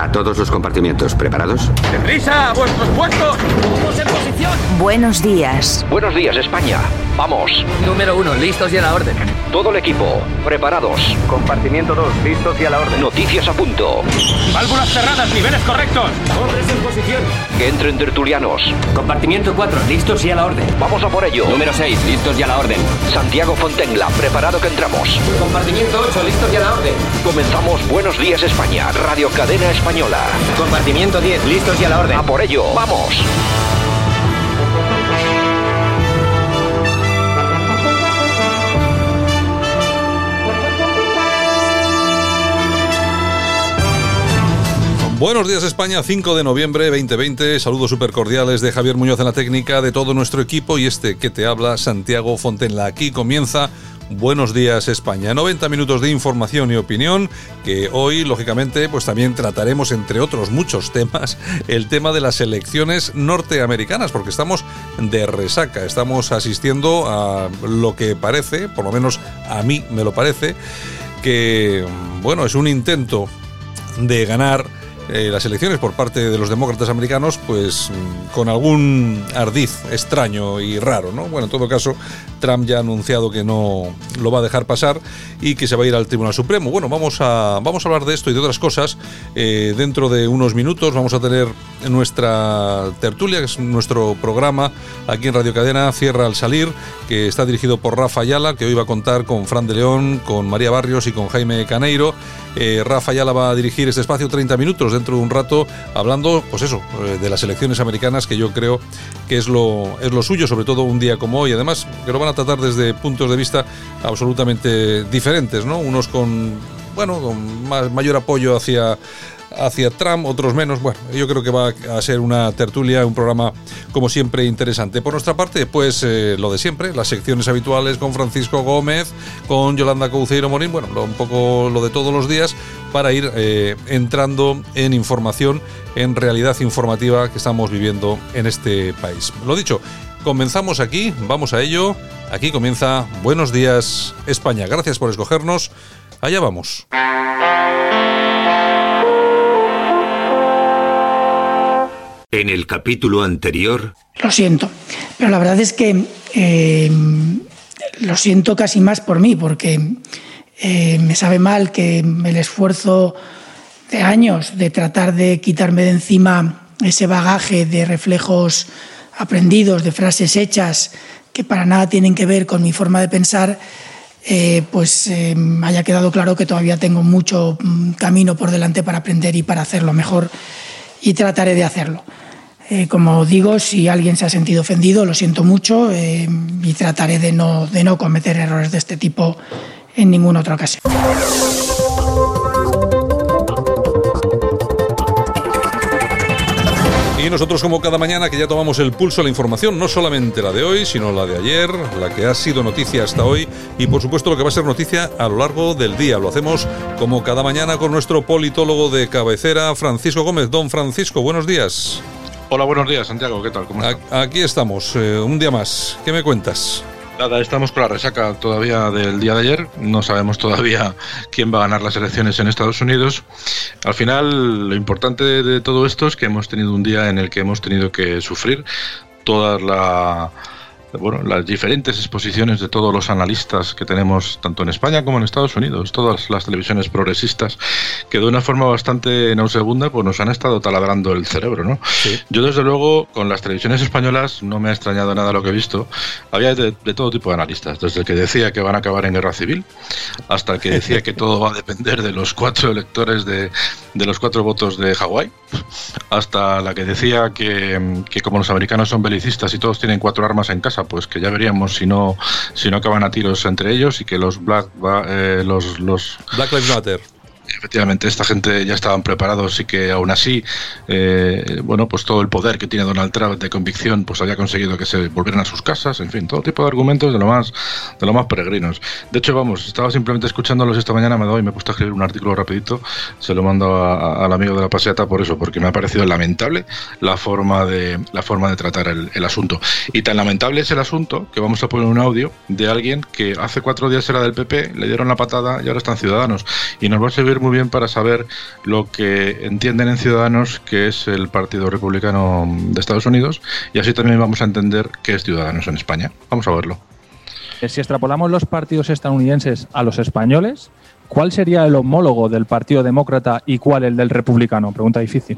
A todos los compartimientos, ¿preparados? ¡Deprisa! ¡A vuestros puestos! ¡Vamos en posición! Buenos días. Buenos días, España. Vamos. Número uno, listos y a la orden. Todo el equipo, preparados. Compartimiento 2, listos y a la orden. Noticias a punto. Válvulas cerradas, niveles correctos. Hombres en posición. Que entren tertulianos. Compartimiento 4, listos y a la orden. Vamos a por ello. Número 6, listos y a la orden. Santiago Fontenla, preparado que entramos. Compartimiento 8, listos y a la orden. Comenzamos Buenos Días España, Radio Cadena Compartimiento 10, listos y a la orden. A por ello, vamos. Buenos días España, 5 de noviembre 2020. Saludos súper cordiales de Javier Muñoz en la técnica, de todo nuestro equipo y este que te habla, Santiago Fontenla. Aquí comienza Buenos días España. 90 minutos de información y opinión que hoy, lógicamente, pues también trataremos, entre otros muchos temas, el tema de las elecciones norteamericanas, porque estamos de resaca, estamos asistiendo a lo que parece, por lo menos a mí me lo parece, que, bueno, es un intento de ganar eh, las elecciones por parte de los demócratas americanos, pues mm, con algún ardiz extraño y raro, ¿no? Bueno, en todo caso, Trump ya ha anunciado que no lo va a dejar pasar y que se va a ir al Tribunal Supremo. Bueno, vamos a, vamos a hablar de esto y de otras cosas eh, dentro de unos minutos. Vamos a tener nuestra tertulia, que es nuestro programa aquí en Radio Cadena, Cierra al Salir, que está dirigido por Rafa Ayala, que hoy va a contar con Fran de León, con María Barrios y con Jaime Caneiro. Eh, Rafa Ayala va a dirigir este espacio 30 minutos dentro de un rato hablando, pues eso, eh, de las elecciones americanas, que yo creo que es lo, es lo suyo, sobre todo un día como hoy. Además, que lo van a tratar desde puntos de vista absolutamente diferentes, ¿no? Unos con, bueno, con más, mayor apoyo hacia hacia Trump, otros menos. Bueno, yo creo que va a ser una tertulia, un programa como siempre interesante. Por nuestra parte, pues eh, lo de siempre, las secciones habituales con Francisco Gómez, con Yolanda Cauceiro Morín, bueno, un poco lo de todos los días para ir eh, entrando en información, en realidad informativa que estamos viviendo en este país. Lo dicho, comenzamos aquí, vamos a ello. Aquí comienza Buenos días España. Gracias por escogernos. Allá vamos. En el capítulo anterior... Lo siento, pero la verdad es que eh, lo siento casi más por mí, porque eh, me sabe mal que el esfuerzo de años de tratar de quitarme de encima ese bagaje de reflejos aprendidos, de frases hechas que para nada tienen que ver con mi forma de pensar, eh, pues haya quedado claro que todavía tengo mucho mm, camino por delante para aprender y para hacerlo mejor y trataré de hacerlo. Eh, como digo, si alguien se ha sentido ofendido, lo siento mucho eh, y trataré de no, de no cometer errores de este tipo en ninguna otra ocasión. Y nosotros como cada mañana que ya tomamos el pulso a la información, no solamente la de hoy, sino la de ayer, la que ha sido noticia hasta hoy y por supuesto lo que va a ser noticia a lo largo del día. Lo hacemos como cada mañana con nuestro politólogo de cabecera, Francisco Gómez. Don Francisco, buenos días. Hola, buenos días, Santiago. ¿Qué tal? ¿Cómo estás? Aquí estamos, eh, un día más. ¿Qué me cuentas? Nada, estamos con la resaca todavía del día de ayer. No sabemos todavía quién va a ganar las elecciones en Estados Unidos. Al final, lo importante de todo esto es que hemos tenido un día en el que hemos tenido que sufrir toda la bueno, las diferentes exposiciones de todos los analistas que tenemos tanto en España como en Estados Unidos, todas las televisiones progresistas, que de una forma bastante nauseabunda pues nos han estado taladrando el cerebro, ¿no? Yo desde luego con las televisiones españolas no me ha extrañado nada lo que he visto. Había de, de, todo tipo de analistas, desde el que decía que van a acabar en guerra civil, hasta el que decía que todo va a depender de los cuatro electores de, de los cuatro votos de Hawái, hasta la que decía que, que como los americanos son belicistas y todos tienen cuatro armas en casa, pues que ya veríamos si no si no acaban a tiros entre ellos y que los Black eh, los, los Black Lives Matter efectivamente esta gente ya estaban preparados y que aún así eh, bueno pues todo el poder que tiene Donald Trump de convicción pues había conseguido que se volvieran a sus casas en fin todo tipo de argumentos de lo más de lo más peregrinos. De hecho vamos estaba simplemente escuchándolos esta mañana me doy me he puesto a escribir un artículo rapidito se lo mando a, al amigo de la paseata por eso porque me ha parecido lamentable la forma de la forma de tratar el, el asunto. Y tan lamentable es el asunto que vamos a poner un audio de alguien que hace cuatro días era del PP le dieron la patada y ahora están ciudadanos y nos va a servir muy muy bien para saber lo que entienden en Ciudadanos que es el Partido Republicano de Estados Unidos y así también vamos a entender qué es Ciudadanos en España. Vamos a verlo. Eh, si extrapolamos los partidos estadounidenses a los españoles, ¿cuál sería el homólogo del Partido Demócrata y cuál el del Republicano? Pregunta difícil.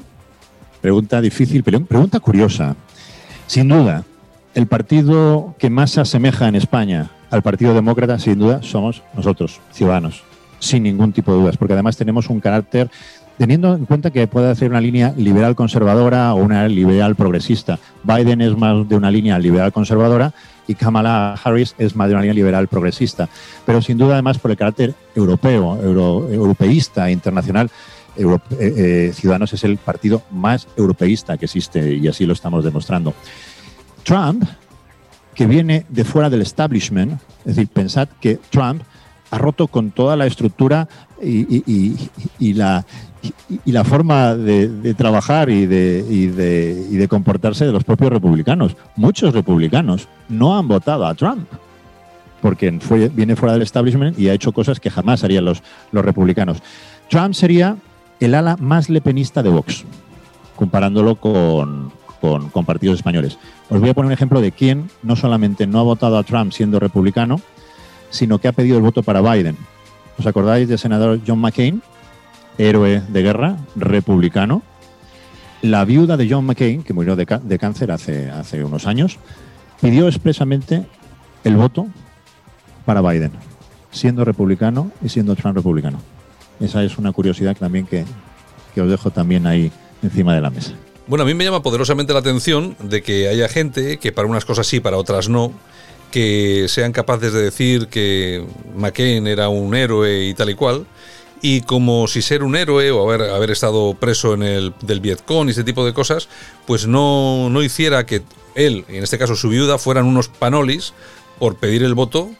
Pregunta difícil, pero pregunta curiosa. Sin duda, el partido que más se asemeja en España al Partido Demócrata, sin duda, somos nosotros, ciudadanos, sin ningún tipo de dudas, porque además tenemos un carácter, teniendo en cuenta que puede ser una línea liberal conservadora o una liberal progresista. Biden es más de una línea liberal conservadora y Kamala Harris es más de una línea liberal progresista. Pero sin duda, además, por el carácter europeo, europeísta, internacional, eh, eh, Ciudadanos es el partido más europeísta que existe y así lo estamos demostrando. Trump, que viene de fuera del establishment, es decir, pensad que Trump ha roto con toda la estructura y, la, forma de, trabajar y de, comportarse de los propios republicanos. Muchos republicanos no han votado a Trump porque viene fuera del establishment y ha hecho cosas que jamás harían los, republicanos. Trump sería el ala más lepenista de Vox, comparándolo con, con, partidos españoles. Os voy a poner un ejemplo de quién no solamente no ha votado a Trump siendo republicano, sino que ha pedido el voto para Biden. ¿Os acordáis del senador John McCain? Héroe de guerra, republicano. La viuda de John McCain, que murió de, cáncer hace, hace unos años, pidió expresamente el voto para Biden, siendo republicano y siendo Trump republicano. Esa es una curiosidad también que, que os dejo también ahí encima de la mesa. Bueno, a mí me llama poderosamente la atención de que haya gente que para unas cosas sí, para otras no, que sean capaces de decir que McCain era un héroe y tal y cual, y como si ser un héroe o haber, estado preso en el del Vietcong y ese tipo de cosas, pues no, no hiciera que él, en este caso su viuda, fueran unos panolis por pedir el voto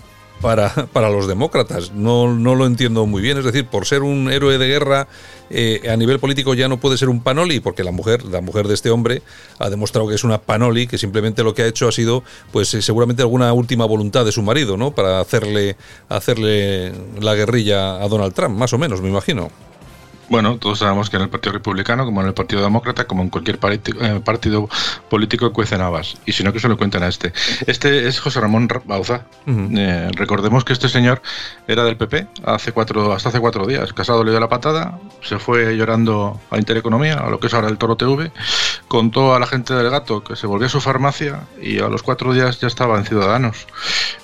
para, para los demócratas. No, no, lo entiendo muy bien. Es decir, por ser un héroe de guerra eh, a nivel político ya no puede ser un panoli, porque la mujer, la mujer de este hombre, ha demostrado que es una panoli, que simplemente lo que ha hecho ha sido, pues eh, seguramente alguna última voluntad de su marido, ¿no? Para hacerle, hacerle la guerrilla a Donald Trump, más o menos, me imagino. Bueno, todos sabemos que en el Partido Republicano, como en el Partido Demócrata, como en cualquier eh, partido político, cuecen habas. Y si no, que se lo cuenten a este. Este es José Ramón Bauza. Eh, recordemos que este señor era del PP hace cuatro, hasta hace cuatro días. Casado le dio la patada, se fue llorando a Intereconomía, a lo que es ahora el Toro TV, contó a la gente del gato que se volvió a su farmacia y a los cuatro días ya estaba en Ciudadanos.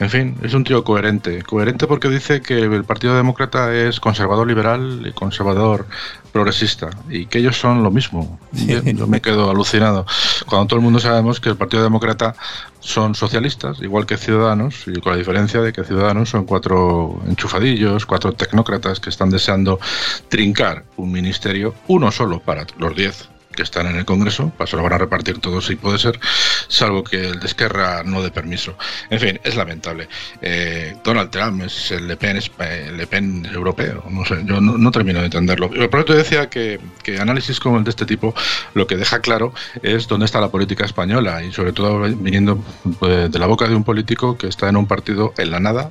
En fin, es un tío coherente. Coherente porque dice que el Partido Demócrata es conservador liberal y conservador progresista y que ellos son lo mismo. Yo, me quedo alucinado. Cuando todo el mundo sabemos que el Partido Demócrata son socialistas, igual que Ciudadanos, y con la diferencia de que Ciudadanos son cuatro enchufadillos, cuatro tecnócratas que están deseando trincar un ministerio, uno solo para los diez que están en el Congreso, pues lo van a repartir todos si puede ser, salvo que el de Esquerra no dé permiso. En fin, es lamentable. Eh, Donald Trump es el Le Pen, Le Pen europeo, no sé, yo no, termino de entenderlo. Pero eso decía que, que, análisis como el de este tipo lo que deja claro es dónde está la política española y sobre todo viniendo pues, de la boca de un político que está en un partido en la nada,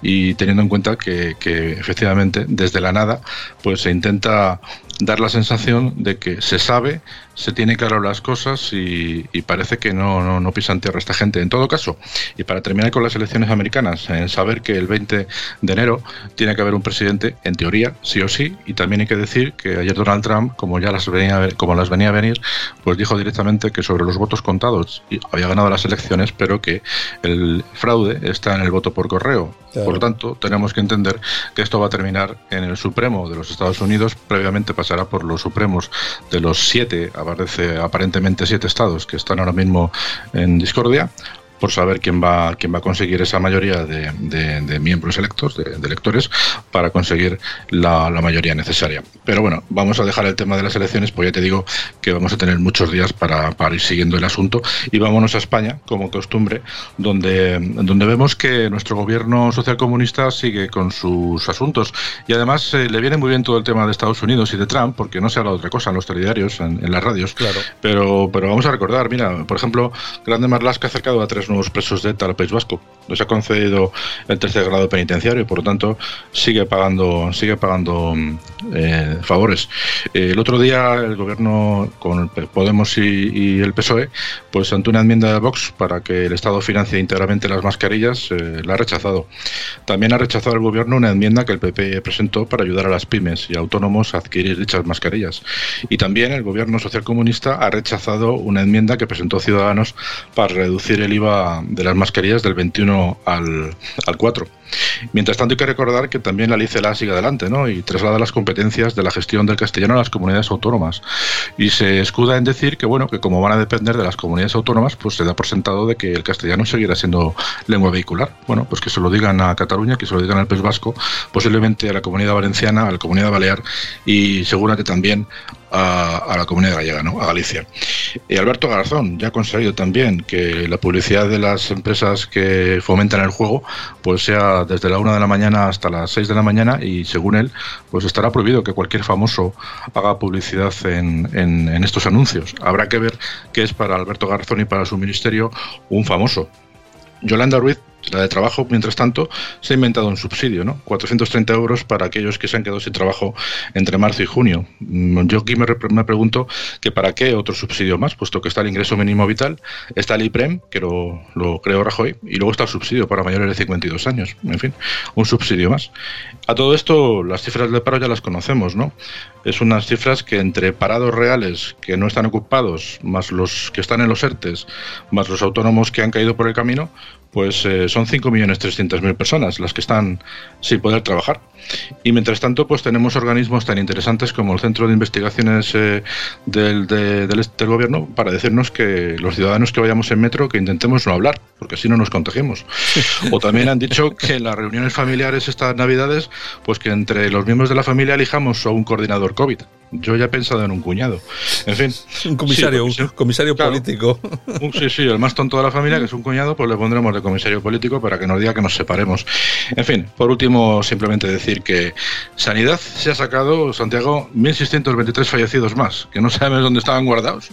y teniendo en cuenta que, efectivamente desde la nada pues se intenta dar la sensación de que se sabe, se tiene claro las cosas y, parece que no, no, no, pisan tierra esta gente. En todo caso, y para terminar con las elecciones americanas, en saber que el 20 de enero tiene que haber un presidente, en teoría, sí o sí, y también hay que decir que ayer Donald Trump, como ya las venía, como las venía a venir, pues dijo directamente que sobre los votos contados había ganado las elecciones, pero que el fraude está en el voto por correo. Por lo tanto, tenemos que entender que esto va a terminar en el Supremo de los Estados Unidos, previamente pasará por los Supremos. De los siete, aparentemente siete estados que están ahora mismo en discordia, por saber quién va, quién va a conseguir esa mayoría de, miembros electos, de, electores, para conseguir la, mayoría necesaria. Pero bueno, vamos a dejar el tema de las elecciones, pues ya te digo que vamos a tener muchos días para, ir siguiendo el asunto y vámonos a España, como costumbre, donde, donde vemos que nuestro gobierno socialcomunista sigue con sus asuntos y además eh, le viene muy bien todo el tema de Estados Unidos y de Trump, porque no se habla de otra cosa en los telediarios, en, las radios, claro. pero, pero vamos a recordar, mira, por ejemplo, Grande Marlaska ha acercado a tres nuevos presos de ETA al País Vasco. Les ha concedido el tercer grado penitenciario y por lo tanto sigue pagando, sigue pagando eh, favores. el otro día el gobierno con Podemos y, el PSOE pues ante una enmienda de Vox para que el Estado financie íntegramente las mascarillas, eh, la ha rechazado. También ha rechazado el gobierno una enmienda que el PP presentó para ayudar a las pymes y autónomos a adquirir dichas mascarillas. Y también el gobierno socialcomunista ha rechazado una enmienda que presentó Ciudadanos para reducir el IVA de las mascarillas del 21 al, al 4. Mientras tanto, hay que recordar que también la LICELA sigue adelante ¿no? y traslada las competencias de la gestión del castellano a las comunidades autónomas. Y se escuda en decir que, bueno, que como van a depender de las comunidades autónomas, pues se da por sentado de que el castellano seguirá siendo lengua vehicular. Bueno, pues que se lo digan a Cataluña, que se lo digan al País Vasco, posiblemente a la comunidad valenciana, a la comunidad balear y seguramente también a, la comunidad gallega, ¿no? a Galicia. Y Alberto Garzón ya ha conseguido también que la publicidad de las empresas que fomentan el juego pues sea desde la una de la mañana hasta las 6 de la mañana y según él pues estará prohibido que cualquier famoso haga publicidad en, en estos anuncios. Habrá que ver qué es para Alberto Garzón y para su ministerio un famoso. Yolanda Ruiz la de trabajo, mientras tanto, se ha inventado un subsidio, ¿no? 430 euros para aquellos que se han quedado sin trabajo entre marzo y junio. Mm, yo aquí me, pregunto que para qué otro subsidio más, puesto que está el ingreso mínimo vital, está el IPREM, que lo, lo creó Rajoy, y luego está el subsidio para mayores de 52 años. En fin, un subsidio más. A todo esto, las cifras de paro ya las conocemos, ¿no? Es unas cifras que entre parados reales que no están ocupados, más los que están en los ERTES, más los autónomos que han caído por el camino, pues eh, son 5.300.000 personas las que están sin poder trabajar. Y mientras tanto, pues tenemos organismos tan interesantes como el Centro de Investigaciones eh, del, del, Gobierno para decirnos que los ciudadanos que vayamos en metro que intentemos no hablar, porque así no nos contagiemos. O también han dicho que en las reuniones familiares estas Navidades, pues que entre los miembros de la familia elijamos a un coordinador COVID. Yo ya he pensado en un cuñado. En fin. Un comisario, un comisario político. sí, sí, el más tonto de la familia, que es un cuñado, pues le pondremos de comisario político para que nos diga que nos separemos. En fin, por último, simplemente decir que Sanidad se ha sacado, Santiago, 1.623 fallecidos más, que no sabemos dónde estaban guardados,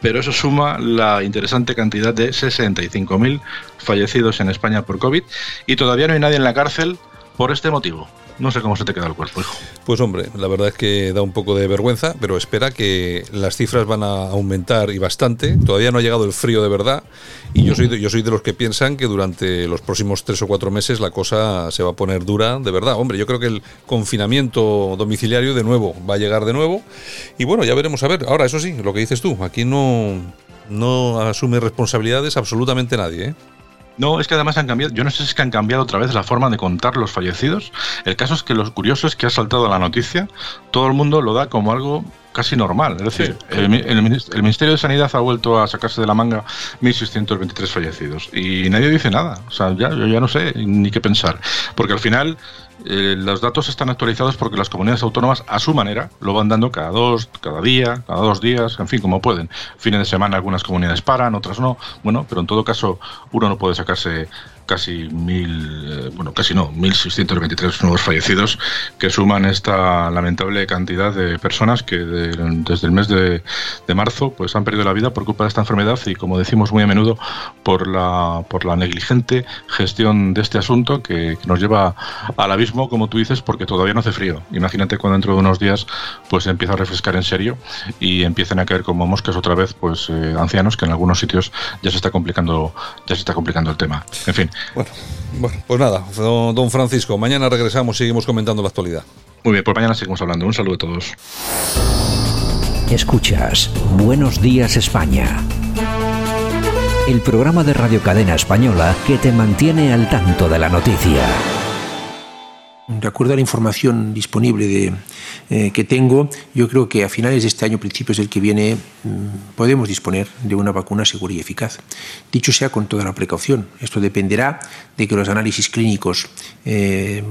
pero eso suma la interesante cantidad de 65.000 fallecidos en España por COVID y todavía no hay nadie en la cárcel por este motivo. No sé cómo se te queda el cuerpo, hijo. Pues hombre, la verdad es que da un poco de vergüenza, pero espera que las cifras van a aumentar y bastante. Todavía no ha llegado el frío de verdad y yo soy yo soy de los que piensan que durante los próximos tres o cuatro meses la cosa se va a poner dura de verdad. Hombre, yo creo que el confinamiento domiciliario de nuevo va a llegar de nuevo y bueno, ya veremos a ver. Ahora, eso sí, lo que dices tú, aquí no, no asume responsabilidades absolutamente nadie. ¿eh? No, es que además han cambiado, yo no sé si es que han cambiado otra vez la forma de contar los fallecidos. El caso es que lo curioso es que ha saltado la noticia, todo el mundo lo da como algo casi normal. Es decir, el, Ministerio de Sanidad ha vuelto a sacarse de la manga 1.623 fallecidos y nadie dice nada. O sea, ya, yo ya no sé ni qué pensar. Porque al final eh, los datos están actualizados porque las comunidades autónomas, a su manera, lo van dando cada dos, cada día, cada dos días, en fin, como pueden. Fines de semana algunas comunidades paran, otras no. Bueno, pero en todo caso, uno no puede sacarse casi mil, eh, bueno, casi no, 1.623 nuevos fallecidos que suman esta lamentable cantidad de personas que desde el mes de, marzo pues han perdido la vida por culpa de esta enfermedad y como decimos muy a menudo por la, por la negligente gestión de este asunto que, nos lleva al abismo, como tú dices, porque todavía no hace frío. Imagínate cuando dentro de unos días pues empieza a refrescar en serio y empiecen a caer como moscas otra vez pues eh, ancianos que en algunos sitios ya se está complicando ya se está complicando el tema. En fin, bueno, bueno, pues nada, don Francisco, mañana regresamos, seguimos comentando la actualidad. Muy bien, pues mañana seguimos hablando. Un saludo a todos. Escuchas Buenos Días España. El programa de Radio Cadena Española que te mantiene al tanto de la noticia. De acuerdo a la información disponible eh, que tengo, yo creo que a finales de este año, principios del que viene, mm, podemos disponer de una vacuna segura y eficaz. Dicho sea con toda la precaución. Esto dependerá de que los análisis clínicos eh,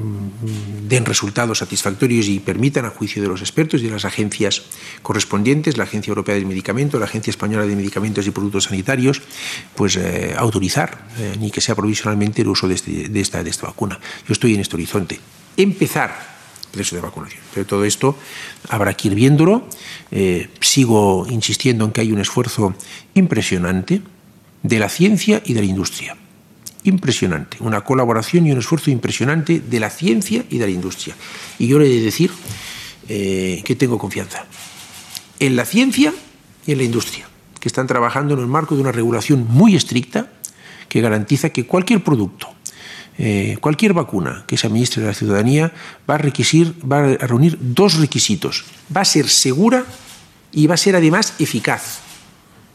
den resultados satisfactorios y permitan, a juicio de los expertos y de las agencias correspondientes, la Agencia Europea del Medicamento, la Agencia Española de Medicamentos y Productos Sanitarios, pues eh, autorizar, ni que sea provisionalmente el uso de, este, de, esta, de esta vacuna. Yo estoy en este horizonte empezar el proceso de vacunación. Pero todo esto habrá que ir viéndolo. Eh, sigo insistiendo en que hay un esfuerzo impresionante de la ciencia y de la industria. Impresionante, una colaboración y un esfuerzo impresionante de la ciencia y de la industria. Y yo le he de decir eh, que tengo confianza en la ciencia y en la industria, que están trabajando en el marco de una regulación muy estricta que garantiza que cualquier producto, eh, cualquier vacuna que se administre a la ciudadanía va a, requisir, va a reunir dos requisitos. Va a ser segura y va a ser además eficaz.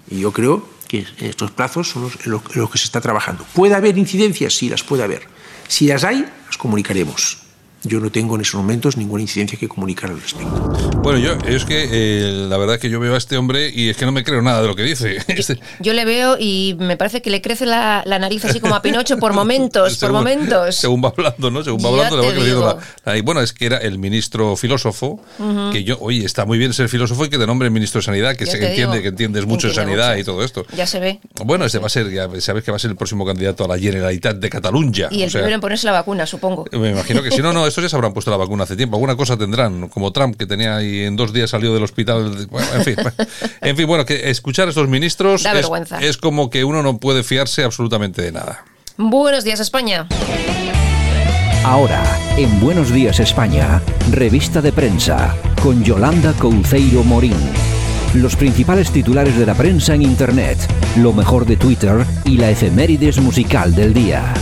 Y yo creo que estos plazos son los los que se está trabajando. ¿Puede haber incidencias? Sí, las puede haber. Si las hay, las comunicaremos yo no tengo en esos momentos ninguna incidencia que comunicar al respecto. Bueno, yo es que eh, la verdad que yo veo a este hombre y es que no me creo nada de lo que dice. Este- Yo le veo y me parece que le crece la, la nariz así como a Pinocho por momentos, por momentos. Según va hablando, ¿no? Según va Ya hablando, le va te creciendo la- la- y bueno, es que era el ministro filósofo, que yo, oye, está muy bien ser filósofo y que de nombre ministro de Sanidad, que se te entiende, digo. que entiendes mucho de sanidad mucho. y todo esto. Ya se ve. Bueno, este va a ser, ya sabes que va a ser el próximo candidato a la Generalitat de Cataluña. Y el o sea, primero en ponerse la vacuna, supongo. me imagino que si no, no, estos ya se habrán puesto la vacuna hace tiempo. Alguna cosa tendrán, como Trump, que tenía ahí en dos días salió del hospital. Bueno, en fin, bueno. en fin, bueno, que escuchar a estos ministros Da es, vergüenza. es como que uno no puede fiarse absolutamente de nada. Buenos días, España. Ahora, en Buenos Días España, revista de prensa, con Yolanda Couceiro Morín. Los principales titulares de la prensa en Internet, lo mejor de Twitter y la efemérides musical del día.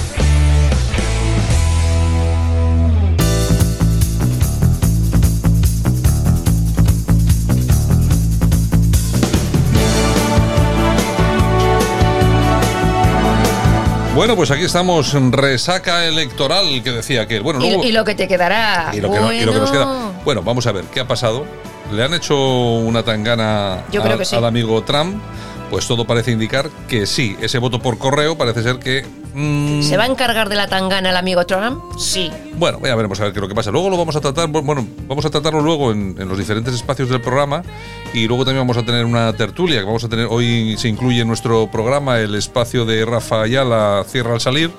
Bueno, pues aquí estamos, resaca electoral, que decía que, bueno, Y, luego... y lo que te quedará. y lo que no- y lo que nos Bueno. queda. Bueno, vamos a ver, ¿qué ha pasado? ¿Le han hecho una tangana Yo creo al, que sí. al amigo Trump? Pues todo parece indicar que sí. Ese voto por correo parece ser que... mm, ¿Se va a encargar de la tangana el amigo Trump? Sí. Bueno, ya veremos a ver qué es lo que pasa. Luego lo vamos a tratar, bu- bueno, vamos a tratarlo luego en, en los diferentes espacios del programa y luego también vamos a tener una tertulia que vamos a tener, hoy se incluye en nuestro programa el espacio de Rafa Ayala, Cierra al Salir,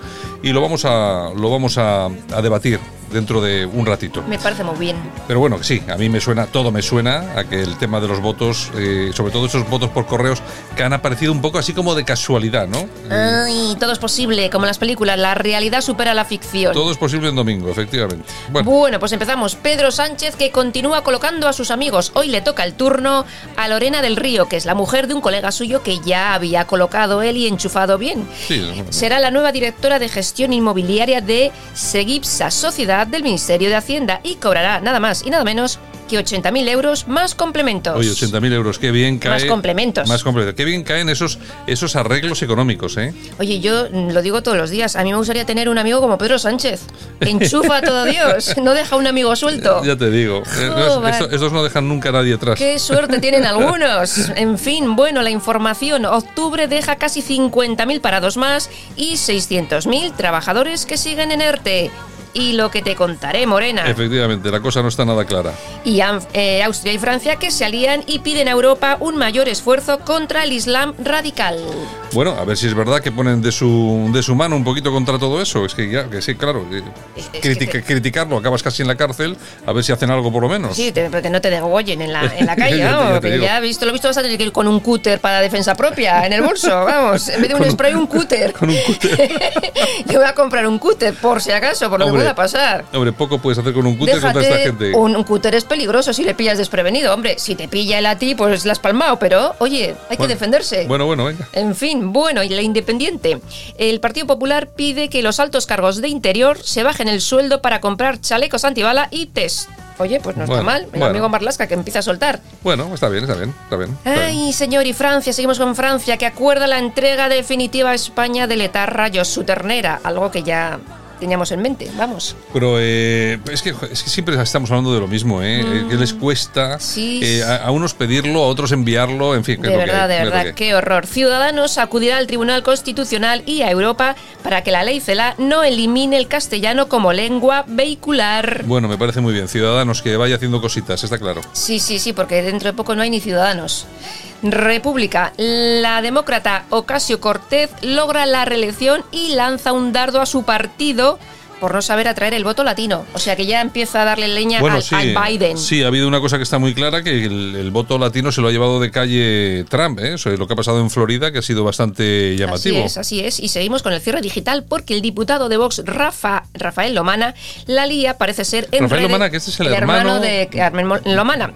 y lo vamos a, lo vamos a, a debatir dentro de un ratito. Me parece muy bien. Pero bueno, sí, a mí me suena, todo me suena a que el tema de los votos, eh, sobre todo esos votos por correos, que han aparecido un poco así como de casualidad, ¿no? Ay, todo es posible, como en las películas. La realidad supera la ficción. Todo es posible en domingo, efectivamente. Bueno, Bueno, pues empezamos. Pedro Sánchez que continúa colocando a sus amigos. Hoy le toca el turno a Lorena del Río, que es la mujer de un colega suyo que ya había colocado él y enchufado bien. sí, Será la nueva directora de gestión inmobiliaria de Segipsa, sociedad del Ministerio de Hacienda, y cobrará nada más y nada menos que 80.000 euros más complementos. Oye, 80.000 euros, qué bien cae. Más complementos. Más complementos. Qué bien caen esos, esos arreglos económicos, ¿eh? Oye, yo mm, lo digo todos los días. A mí me gustaría tener un amigo como Pedro Sánchez. Enchufa a todo Dios. No deja un amigo suelto. Ya te digo. Eh, no, estos no dejan nunca a nadie atrás. Qué suerte tienen algunos. En fin, bueno, la información. Octubre deja casi 50.000 parados más y 600.000 trabajadores que siguen en ERTE. Y lo que te contaré, Morena. Efectivamente, la cosa no está nada clara. Y eh, Austria y Francia que se alían y piden a Europa un mayor esfuerzo contra el Islam radical. Bueno, a ver si es verdad que ponen de su, de su mano un poquito contra todo eso. Es que ya, que sí, claro. que critica- Criticarlo, acabas casi en la cárcel, a ver si hacen algo por lo menos. Sí, te- que no te degollen en la, en la calle, Ya vamos, ya que ya visto, lo he visto bastante que ir con un cúter para defensa propia en el bolso, vamos, en vez de un- spray, un cúter. Con un cúter. Yo voy a comprar un cúter, por si acaso, por lo Hombre, que pueda pasar. Hombre, poco puedes hacer con un cúter contra esta Déjate, gente. un, un cúter es peligroso si le pillas desprevenido. Hombre, si te pilla él a ti, pues la has palmado, pero oye, hay que Bueno, defenderse. Bueno, bueno, venga. En fin, bueno, y la Independiente. El Partido Popular pide que los altos cargos de interior se bajen el sueldo para comprar chalecos antibala y test. Oye, pues no Bueno, está mal. El bueno. amigo Marlasca que empieza a soltar. Bueno, está bien, está bien, está bien. está bien. Ay, señor, y Francia, seguimos con Francia, que acuerda la entrega definitiva a España de Letarra su ternera, algo que ya teníamos en mente, vamos. Pero eh, es, que, es que siempre estamos hablando de lo mismo, ¿eh? Mm. Que les cuesta Sí. eh, a, a unos pedirlo, a otros enviarlo, en fin. De verdad, de verdad, qué horror. Ciudadanos acudirá al Tribunal Constitucional y a Europa para que la ley CELA no elimine el castellano como lengua vehicular. Bueno, me parece muy bien. Ciudadanos que vaya haciendo cositas, está claro. Sí, sí, sí, porque dentro de poco no hay ni ciudadanos. República. La demócrata Ocasio Cortez logra la reelección y lanza un dardo a su partido por no saber atraer el voto latino. O sea que ya empieza a darle leña Bueno, al, sí, al Biden. sí, ha habido una cosa que está muy clara, que el, el voto latino se lo ha llevado de calle Trump, ¿eh? Eso es lo que ha pasado en Florida, que ha sido bastante llamativo. Así es, así es. Y seguimos con el cierre digital porque el diputado de Vox, Rafa, Rafael Lomana, la lía parece ser en Rafael redes- Lomana, que este es el hermano hermano- de Carmen Lomana.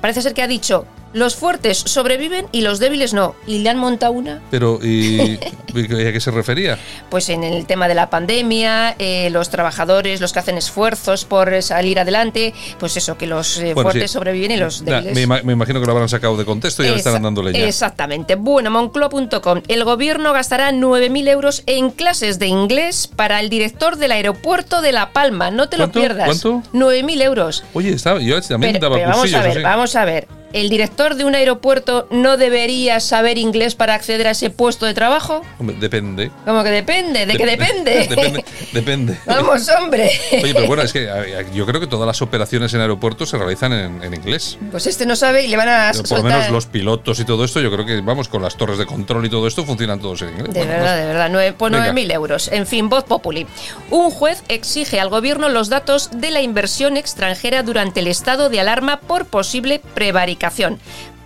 Parece ser que ha dicho, los fuertes sobreviven y los débiles no. Y le han montado una Pero, ¿y, a qué se refería? pues en el tema de la pandemia, eh, los trabajadores, los que hacen esfuerzos por salir adelante, pues eso, que los eh, Bueno, fuertes sí. sobreviven y los Nah, débiles. me, ima- me imagino que lo habrán sacado de contexto y ya le estarán dando leña. Exactamente. Bueno, moncloa.com. El gobierno gastará 9.000 euros en clases de inglés para el director del aeropuerto de La Palma. No te lo pierdas. ¿Cuánto? 9.000 euros. Oye, estaba, yo también Pero, daba pero vamos a ver, así. vamos a ver. ¿El director de un aeropuerto no debería saber inglés para acceder a ese puesto de trabajo? Hombre, depende. Como que depende, ¿de qué depende? depende. Depende. Vamos, hombre. Oye, pero bueno, es que yo creo que todas las operaciones en aeropuertos se realizan en, en inglés. Pues este no sabe y le van a Por lo menos los pilotos y todo esto, yo creo que, vamos, con las torres de control y todo esto funcionan todos en inglés. De Bueno, verdad, no de verdad, nueve, pues Venga. 9.000 euros. En fin, voz populi. Un juez exige al gobierno los datos de la inversión extranjera durante el estado de alarma por posible prevaricación.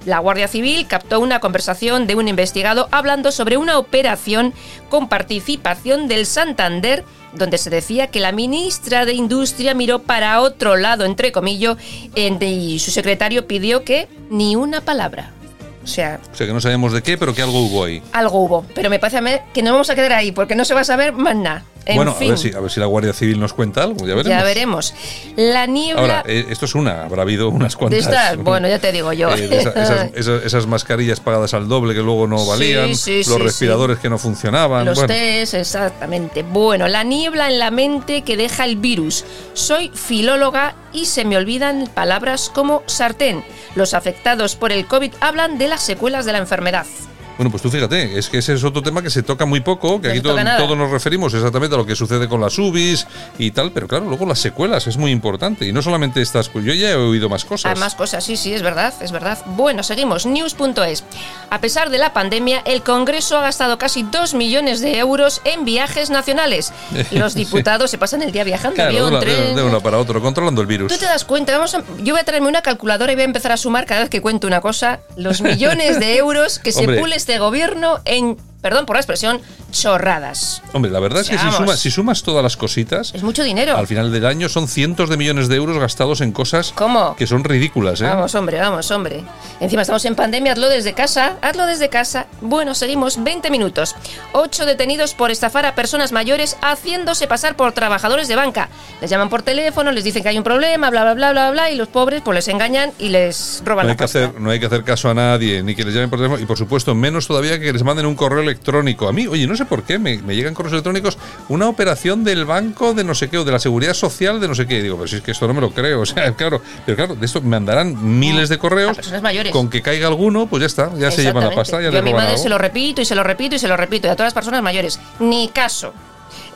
La Guardia Civil captó una conversación de un investigado hablando sobre una operación con participación del Santander donde se decía que la ministra de Industria miró para otro lado, entre comillas, y su secretario pidió que ni una palabra. O sea, O sea, que no sabemos de qué, pero que algo hubo ahí. algo hubo. Pero me parece a mí que nos vamos a quedar ahí porque no se va a saber más nada. En bueno, fin, a, ver si, a ver si la Guardia Civil nos cuenta algo, ya veremos. ya veremos. La niebla Ahora, eh, esto es una, habrá habido unas de cuantas. estas, bueno, ya te digo yo. eh, de esa- esas, esas- esas mascarillas pagadas al doble que luego no valían, sí, los sí, respiradores que no funcionaban. Los bueno. test, exactamente. Bueno, la niebla en la mente que deja el virus. Soy filóloga y se me olvidan palabras como sartén. Los afectados por el COVID hablan de las secuelas de la enfermedad. Bueno, pues tú fíjate, es que ese es otro tema que se toca muy poco, que No aquí toca todo- todos nos referimos exactamente a lo que sucede con las UBIs y tal, pero claro, luego las secuelas es muy importante. Y no solamente estas, pues yo ya he oído más cosas. Hay más cosas, sí, sí, es verdad, es verdad. Bueno, seguimos. News.es. A pesar de la pandemia, el Congreso ha gastado casi 2 millones de euros en viajes nacionales. Los diputados se pasan el día viajando, Claro, de, avión, una- de- tren. de uno para otro, controlando el virus. Tú te das cuenta, vamos a- yo voy a traerme una calculadora y voy a empezar a sumar cada vez que cuento una cosa los millones de euros que se Hombre. Este gobierno en, perdón por la expresión, chorradas. Hombre, la verdad es que si sumas, si sumas todas las cositas, Es mucho dinero. al final del año son cientos de millones de euros gastados en cosas ¿Cómo? que son ridículas, ¿eh? Vamos, hombre, vamos, hombre. Encima estamos en pandemia, hazlo desde casa, hazlo desde casa. Bueno, seguimos, 20 minutos. Ocho detenidos por estafar a personas mayores haciéndose pasar por trabajadores de banca. Les llaman por teléfono, les dicen que hay un problema, bla, bla, bla, bla, bla, y los pobres pues les engañan y les roban No la hay, que pasta. hacer, no hay que hacer caso a nadie, ni que les llamen por teléfono, y por supuesto, menos todavía que les manden un correo electrónico. A mí, oye, no sé por qué, me, me llegan correos electrónicos, una operación del banco de no sé qué, o de la seguridad social de no sé qué. Y digo, pero si es que esto no me lo creo, o sea, claro, pero claro, de esto me mandarán miles de correos. personas mayores. Con que caiga alguno, pues ya está, ya se llevan la pasta, ya Yo a mi madre algo. se lo repito y se lo repito y se lo repito y a todas las personas mayores. Ni caso.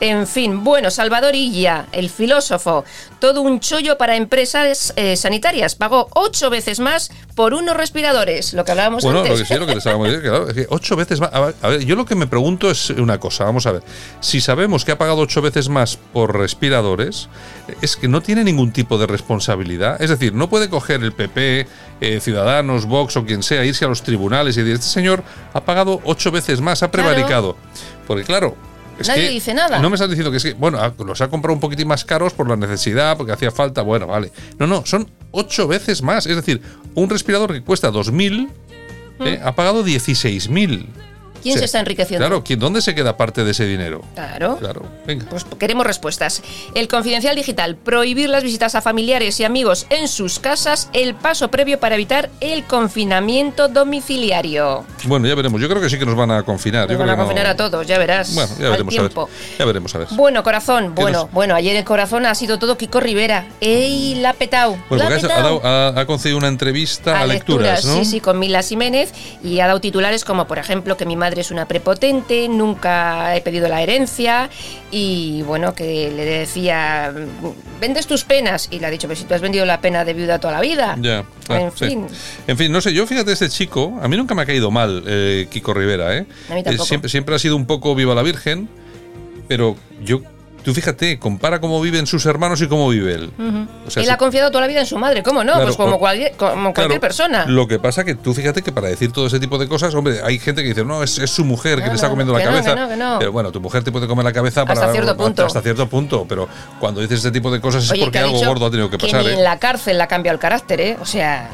En fin, bueno, Salvador Illa, el filósofo, todo un chollo para empresas eh, sanitarias. Pagó ocho veces más por unos respiradores, lo que hablábamos Bueno, antes. lo que sí, lo que les decir, claro, es que ocho veces más. A ver, a ver, yo lo que me pregunto es una cosa, vamos a ver. Si sabemos que ha pagado ocho veces más por respiradores, es que no tiene ningún tipo de responsabilidad. Es decir, no puede coger el PP, eh, Ciudadanos, Vox o quien sea, irse a los tribunales y decir, este señor ha pagado ocho veces más, ha prevaricado. Porque claro. Es Nadie que dice nada. No me estás diciendo que es que, bueno, ah, los ha comprado un poquitín más caros por la necesidad, porque hacía falta, bueno, vale. No, no, son ocho veces más. Es decir, un respirador que cuesta 2.000 eh, ha pagado 16.000. ¿Quién se está enriqueciendo? Claro, ¿quién, ¿dónde se queda parte de ese dinero? Claro. Claro, venga. Pues queremos respuestas. El confidencial digital, prohibir las visitas a familiares y amigos en sus casas, el paso previo para evitar el confinamiento domiciliario. Bueno, ya veremos. Yo creo que sí que nos van a confinar. Nos Yo van creo a no- confinar a todos, ya verás. Bueno, ya veremos a ver. Ya veremos a ver. Bueno, corazón, ¿Qué bueno, nos- bueno, ayer en corazón ha sido todo Kiko Rivera. ¡Ey, la petao! Bueno, la ha, dado- ha- ha concedido una entrevista a, lecturas, ¿no? Sí, sí, con Mila Jiménez y ha dado titulares como, por ejemplo, que mi madre es una prepotente, nunca he pedido la herencia y, bueno, que le decía, vendes tus penas y le ha dicho, pero si tú has vendido la pena de viuda toda la vida. Ya, claro, en sí. fin. En fin, no sé, yo fíjate, este chico, a mí nunca me ha caído mal eh, Kiko Rivera, ¿eh? A mí Eh, tampoco. siempre, siempre ha sido un poco viva la Virgen, pero yo tú fíjate, compara cómo viven sus hermanos y cómo vive él. O sea, Él se- ha confiado toda la vida en su madre, ¿cómo no? Claro, pues como, cualquier, como cualquier Claro, persona. Lo que pasa que tú fíjate que para decir todo ese tipo de cosas, hombre, hay gente que dice, no, es, es su mujer que le está comiendo la que no, cabeza. que no, que no. Pero bueno, tu mujer te puede comer la cabeza Hasta para, cierto punto. hasta cierto punto. Pero cuando dices ese tipo de cosas es Oye, porque que ha algo gordo ha tenido que pasar, ni ¿eh? en la cárcel le ha cambiado el carácter, ¿eh? O sea,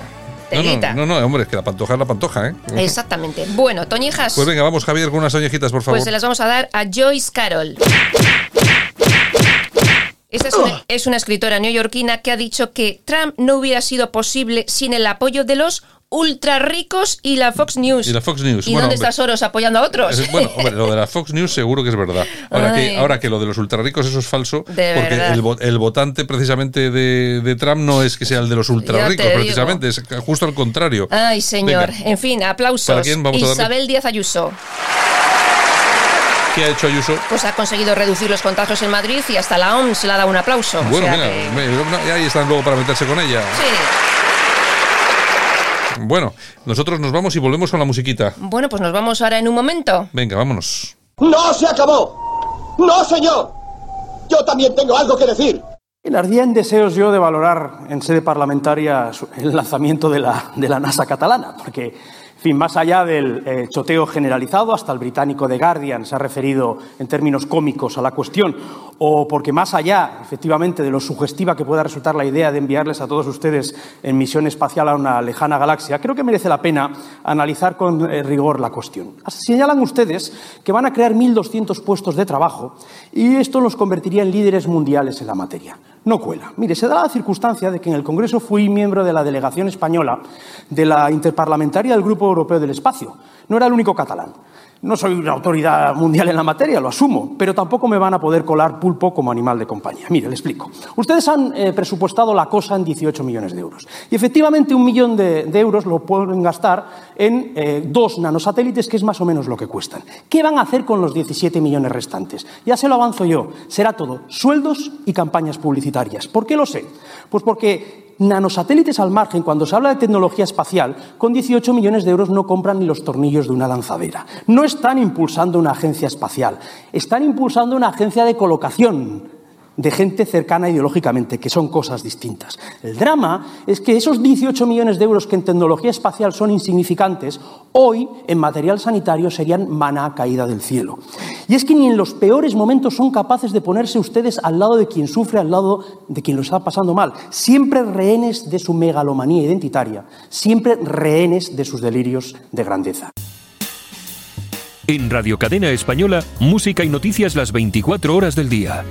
No, no, no, no, hombre, es que la pantoja es la pantoja, ¿eh? Exactamente. Bueno, Toñijas, Pues venga, vamos, Javier, con unas oñejitas, por favor. pues se las vamos a dar a Joyce Carol. Esta es una, es una escritora neoyorquina que ha dicho que Trump no hubiera sido posible sin el apoyo de los ultra ricos y la Fox News. Y la Fox News. ¿Y bueno, dónde está Soros apoyando a otros? es- bueno, hombre, lo de la Fox News seguro que es verdad. Ahora, Ay. que, ahora que lo de los ultrarricos eso es falso, De porque el, el votante precisamente de, de Trump no es que sea el de los ultrarricos, digo. precisamente, es justo al contrario. Ay, señor. Venga. En fin, aplausos. ¿Para quién vamos a darle? Isabel Díaz Ayuso. ¿Qué ha hecho Ayuso? Pues ha conseguido reducir los contagios en Madrid y hasta la OMS le ha dado un aplauso. O Bueno, sea mira, que- ahí están luego para meterse con ella. Bueno, nosotros nos vamos y volvemos con la musiquita. Bueno, pues nos vamos ahora en un momento. Venga, vámonos. ¡No se acabó! ¡No, señor! Yo también tengo algo que decir. Ardía en deseos yo de valorar en sede parlamentaria el lanzamiento de la, de la NASA catalana, porque, en fin, más allá del eh, choteo generalizado, hasta el británico The Guardian se ha referido en términos cómicos a la cuestión, o porque más allá, efectivamente, de lo sugestiva que pueda resultar la idea de enviarles a todos ustedes en misión espacial a una lejana galaxia, creo que merece la pena analizar con eh, rigor la cuestión. Señalan ustedes que van a crear 1.200 puestos de trabajo y esto los convertiría en líderes mundiales en la materia. No cuela. Mire, se da la circunstancia de que en el Congreso fui miembro de la delegación española de la interparlamentaria del Grupo Europeo del Espacio. No era el único catalán. No soy una autoridad mundial en la materia, lo asumo, pero tampoco me van a poder colar pulpo como animal de compañía. Mire, le explico. Ustedes han eh, presupuestado la cosa en 18 millones de euros. Y efectivamente un millón de, euros lo pueden gastar en eh, dos nanosatélites, que es más o menos lo que cuestan. ¿Qué van a hacer con los 17 millones restantes? Ya se lo avanzo yo. Será todo sueldos y campañas publicitarias. ¿Por qué lo sé? Pues porque nanosatélites al margen, cuando se habla de tecnología espacial, con 18 millones de euros no compran ni los tornillos de una lanzadera. No están impulsando una agencia espacial, están impulsando una agencia de colocación de gente cercana ideológicamente, que son cosas distintas. El drama es que esos 18 millones de euros que en tecnología espacial son insignificantes, hoy en material sanitario serían maná caída del cielo. Y es que ni en los peores momentos son capaces de ponerse ustedes al lado de quien sufre, al lado de quien lo está pasando mal. Siempre rehenes de su megalomanía identitaria, siempre rehenes de sus delirios de grandeza. En Radio Cadena Española, música y noticias las 24 horas del día.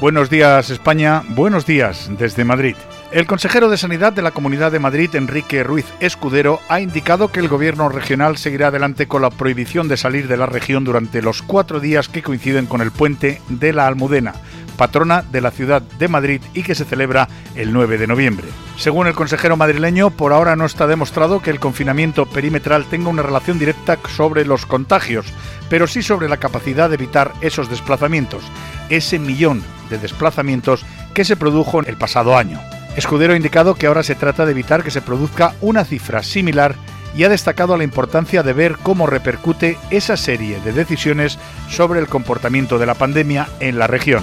Buenos días España, buenos días desde Madrid. El consejero de Sanidad de la Comunidad de Madrid, Enrique Ruiz Escudero, ha indicado que el gobierno regional seguirá adelante con la prohibición de salir de la región durante los cuatro días que coinciden con el puente de la Almudena, patrona de la ciudad de Madrid y que se celebra el 9 de noviembre. Según el consejero madrileño, por ahora no está demostrado que el confinamiento perimetral tenga una relación directa sobre los contagios, pero sí sobre la capacidad de evitar esos desplazamientos, ese millón de desplazamientos que se produjo el pasado año. Escudero ha indicado que ahora se trata de evitar que se produzca una cifra similar y ha destacado la importancia de ver cómo repercute esa serie de decisiones sobre el comportamiento de la pandemia en la región.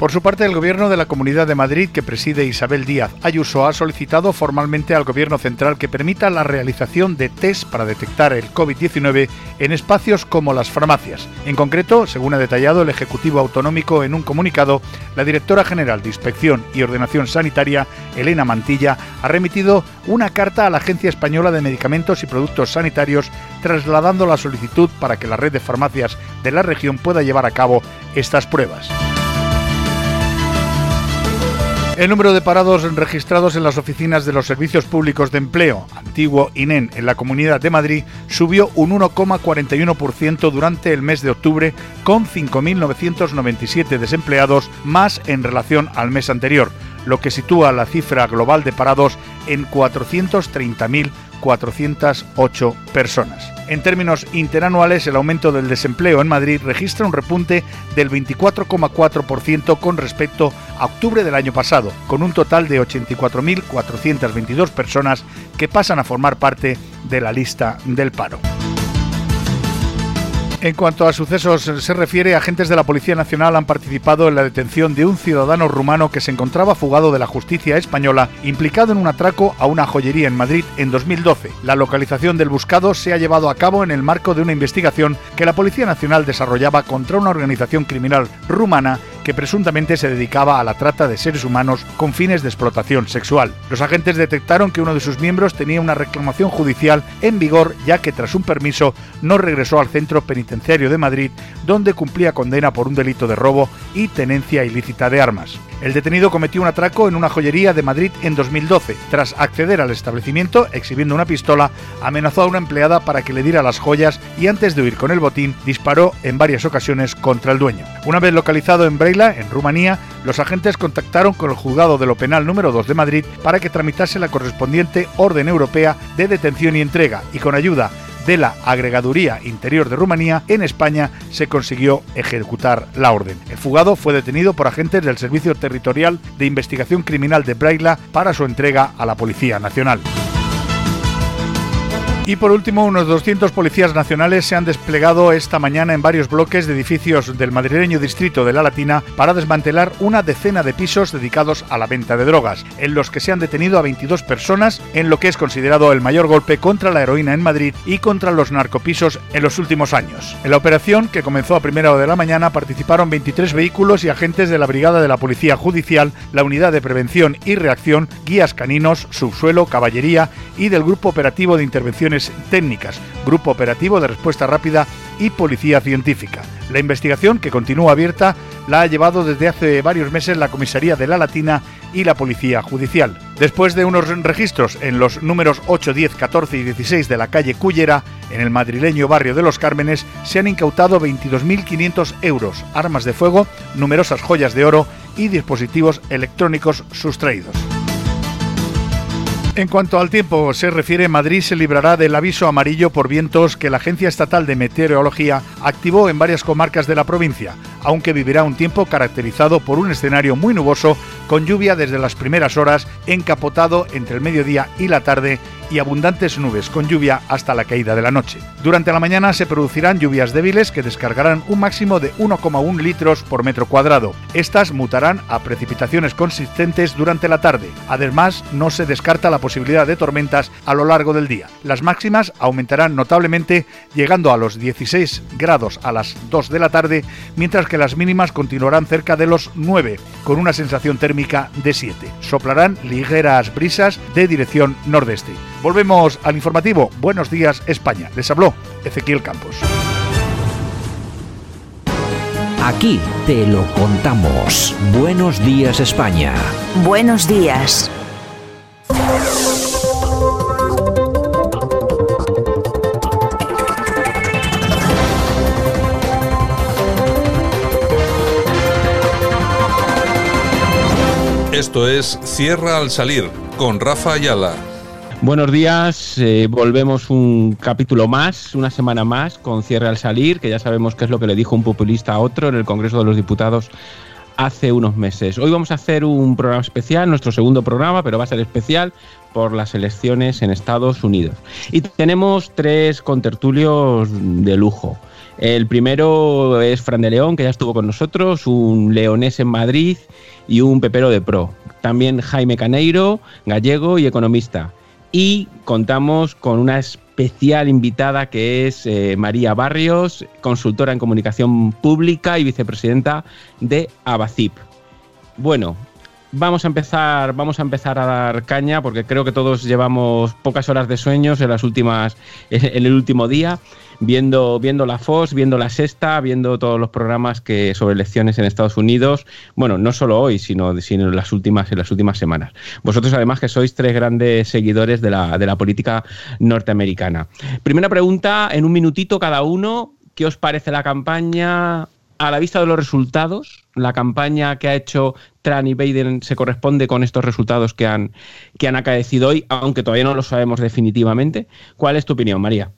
Por su parte, el Gobierno de la Comunidad de Madrid, que preside Isabel Díaz Ayuso, ha solicitado formalmente al Gobierno central que permita la realización de test para detectar el COVID-19 en espacios como las farmacias. En concreto, según ha detallado el Ejecutivo Autonómico en un comunicado, la directora general de Inspección y Ordenación Sanitaria, Elena Mantilla, ha remitido una carta a la Agencia Española de Medicamentos y Productos Sanitarios trasladando la solicitud para que la red de farmacias de la región pueda llevar a cabo estas pruebas. El número de parados registrados en las oficinas de los servicios públicos de empleo, antiguo INEN, en la Comunidad de Madrid, subió un 1,41% durante el mes de octubre, con 5.997 desempleados más en relación al mes anterior, lo que sitúa la cifra global de parados en 408 personas. En términos interanuales, el aumento del desempleo en Madrid registra un repunte del 24,4% con respecto a octubre del año pasado, con un total de 84.422 personas que pasan a formar parte de la lista del paro. En cuanto a sucesos se refiere, agentes de la Policía Nacional han participado en la detención de un ciudadano rumano que se encontraba fugado de la justicia española, implicado en un atraco a una joyería en Madrid en 2012. La localización del buscado se ha llevado a cabo en el marco de una investigación que la Policía Nacional desarrollaba contra una organización criminal rumana que presuntamente se dedicaba a la trata de seres humanos con fines de explotación sexual. Los agentes detectaron que uno de sus miembros tenía una reclamación judicial en vigor ya que tras un permiso no regresó al centro penitenciario de Madrid donde cumplía condena por un delito de robo y tenencia ilícita de armas. El detenido cometió un atraco en una joyería de Madrid en 2012. Tras acceder al establecimiento, exhibiendo una pistola, amenazó a una empleada para que le diera las joyas y antes de huir con el botín, disparó en varias ocasiones contra el dueño. Una vez localizado en Breila, en Rumanía, los agentes contactaron con el juzgado de lo penal número 2 de Madrid para que tramitase la correspondiente orden europea de detención y entrega y con ayuda de la Agregaduría Interior de Rumanía, en España se consiguió ejecutar la orden. El fugado fue detenido por agentes del Servicio Territorial de Investigación Criminal de Braila para su entrega a la Policía Nacional. Y por último, unos 200 policías nacionales se han desplegado esta mañana en varios bloques de edificios del madrileño distrito de La Latina para desmantelar una decena de pisos dedicados a la venta de drogas, en los que se han detenido a 22 personas en lo que es considerado el mayor golpe contra la heroína en Madrid y contra los narcopisos en los últimos años. En la operación, que comenzó a primera hora de la mañana, participaron 23 vehículos y agentes de la Brigada de la Policía Judicial, la Unidad de Prevención y Reacción, guías caninos, subsuelo, caballería y del Grupo Operativo de Intervenciones técnicas, Grupo Operativo de Respuesta Rápida y Policía Científica. La investigación, que continúa abierta, la ha llevado desde hace varios meses la Comisaría de la Latina y la Policía Judicial. Después de unos registros en los números 8, 10, 14 y 16 de la calle Cullera, en el madrileño barrio de Los Cármenes, se han incautado 22.500 euros, armas de fuego, numerosas joyas de oro y dispositivos electrónicos sustraídos. En cuanto al tiempo se refiere, Madrid se librará del aviso amarillo por vientos que la Agencia Estatal de Meteorología activó en varias comarcas de la provincia, aunque vivirá un tiempo caracterizado por un escenario muy nuboso, con lluvia desde las primeras horas, encapotado entre el mediodía y la tarde y abundantes nubes con lluvia hasta la caída de la noche. Durante la mañana se producirán lluvias débiles que descargarán un máximo de 1,1 litros por metro cuadrado. Estas mutarán a precipitaciones consistentes durante la tarde. Además, no se descarta la posibilidad de tormentas a lo largo del día. Las máximas aumentarán notablemente llegando a los 16 grados a las 2 de la tarde, mientras que las mínimas continuarán cerca de los 9, con una sensación térmica de 7. Soplarán ligeras brisas de dirección nordeste. Volvemos al informativo. Buenos días, España. Les habló Ezequiel Campos. Aquí te lo contamos. Buenos días, España. Buenos días. Esto es Cierra al salir con Rafa Ayala. Buenos días, eh, volvemos un capítulo más, una semana más con cierre al salir, que ya sabemos qué es lo que le dijo un populista a otro en el Congreso de los Diputados hace unos meses. Hoy vamos a hacer un programa especial, nuestro segundo programa, pero va a ser especial por las elecciones en Estados Unidos. Y tenemos tres contertulios de lujo. El primero es Fran de León, que ya estuvo con nosotros, un leonés en Madrid y un pepero de pro. También Jaime Caneiro, gallego y economista y contamos con una especial invitada que es eh, María Barrios, consultora en comunicación pública y vicepresidenta de Abacip. Bueno, vamos a empezar, vamos a empezar a dar caña porque creo que todos llevamos pocas horas de sueños en las últimas, en el último día viendo, viendo la FOS, viendo la Sexta, viendo todos los programas que sobre elecciones en Estados Unidos, bueno, no solo hoy, sino, en, las últimas, en las últimas semanas. Vosotros además que sois tres grandes seguidores de la, de la política norteamericana. Primera pregunta, en un minutito cada uno, ¿qué os parece la campaña? A la vista de los resultados, la campaña que ha hecho Trump y Biden se corresponde con estos resultados que han, que han acaecido hoy, aunque todavía no lo sabemos definitivamente. ¿Cuál es tu opinión, María?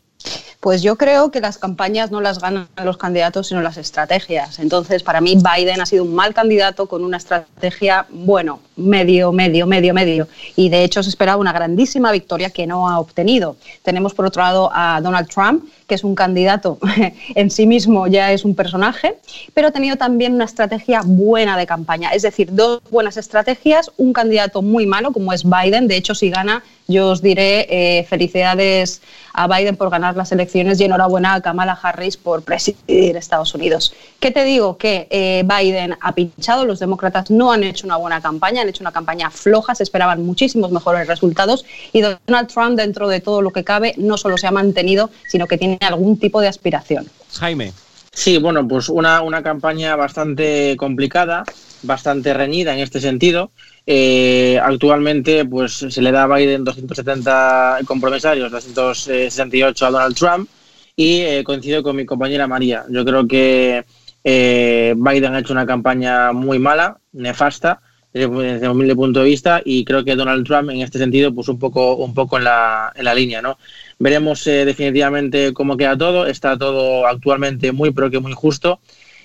Pues yo creo que las campañas no las ganan los candidatos, sino las estrategias. Entonces, para mí, Biden ha sido un mal candidato con una estrategia, bueno, medio, medio, medio, medio. Y de hecho se esperaba una grandísima victoria que no ha obtenido. Tenemos por otro lado a Donald Trump, que es un candidato en sí mismo, ya es un personaje, pero ha tenido también una estrategia buena de campaña. Es decir, dos buenas estrategias, un candidato muy malo como es Biden. De hecho, si gana, yo os diré eh, felicidades a Biden por ganar las elecciones y enhorabuena a Kamala Harris por presidir Estados Unidos. ¿Qué te digo? Que eh, Biden ha pinchado, los demócratas no han hecho una buena campaña, han hecho una campaña floja, se esperaban muchísimos mejores resultados y Donald Trump, dentro de todo lo que cabe, no solo se ha mantenido, sino que tiene algún tipo de aspiración. Jaime. Sí, bueno, pues una, una campaña bastante complicada, bastante reñida en este sentido. Eh, actualmente, pues se le da a Biden 270 compromisarios, 268 a Donald Trump y eh, coincido con mi compañera María. Yo creo que eh, Biden ha hecho una campaña muy mala, nefasta, desde, un humilde punto de vista y creo que Donald Trump en este sentido pues un poco un poco en la, en la línea no veremos eh, definitivamente cómo queda todo. Está todo actualmente muy pero que muy justo.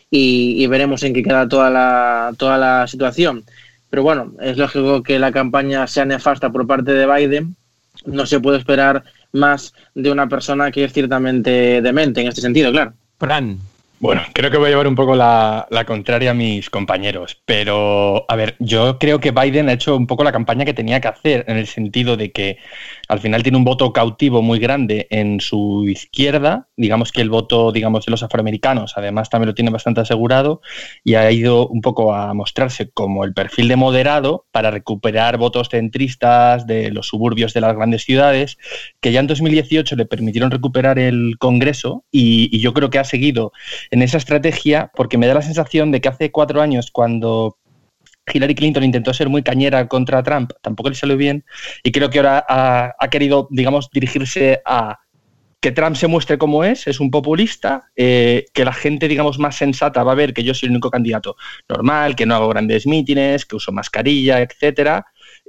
Y, veremos en qué queda toda la toda la situación. Pero bueno es lógico que la campaña sea nefasta por parte de Biden. No se puede esperar más de una persona que es ciertamente demente en este sentido claro. Fran bueno, creo que voy a llevar un poco la, contraria a mis compañeros, pero a ver, yo creo que Biden ha hecho un poco la campaña que tenía que hacer, en el sentido de que al final tiene un voto cautivo muy grande en su izquierda, digamos que el voto, digamos, de los afroamericanos, además también lo tiene bastante asegurado, y ha ido un poco a mostrarse como el perfil de moderado para recuperar votos centristas de los suburbios de las grandes ciudades, que ya en 2018 le permitieron recuperar el Congreso, y yo creo que ha seguido en esa estrategia, porque me da la sensación de que hace cuatro años, cuando Hillary Clinton intentó ser muy cañera contra Trump, tampoco le salió bien, y creo que ahora ha, querido, digamos, dirigirse a que Trump se muestre como es, es un populista, eh, que la gente, digamos, más sensata va a ver que yo soy el único candidato normal, que no hago grandes mítines, que uso mascarilla, etcétera,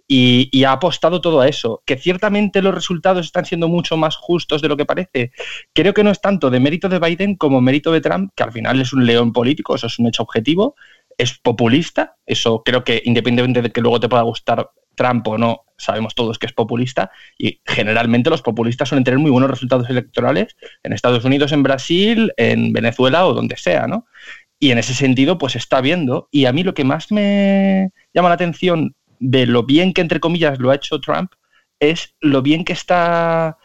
y, ha apostado todo a eso. Que ciertamente los resultados están siendo mucho más justos de lo que parece. Creo que no es tanto de mérito de Biden como mérito de Trump, que al final es un león político, eso es un hecho objetivo, es populista, eso creo que independientemente de que luego te pueda gustar Trump o no, sabemos todos que es populista y generalmente los populistas suelen tener muy buenos resultados electorales en Estados Unidos, en Brasil, en Venezuela o donde sea, ¿no? Y en ese sentido, pues está viendo. Y a mí lo que más me llama la atención de lo bien que, entre comillas, lo ha hecho Trump es lo bien que está,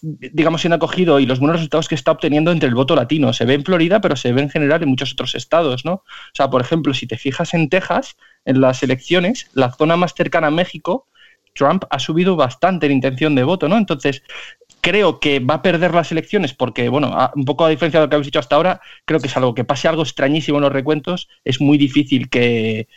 digamos, siendo acogido y los buenos resultados que está obteniendo entre el voto latino. Se ve en Florida, pero se ve en general en muchos otros estados, ¿no? O sea, por ejemplo, si te fijas en Texas, en las elecciones, la zona más cercana a México, Trump ha subido bastante en intención de voto, ¿no? Entonces, creo que va a perder las elecciones porque, bueno, un poco a diferencia de lo que habéis dicho hasta ahora, creo que es algo que pase algo extrañísimo en los recuentos, es muy difícil que,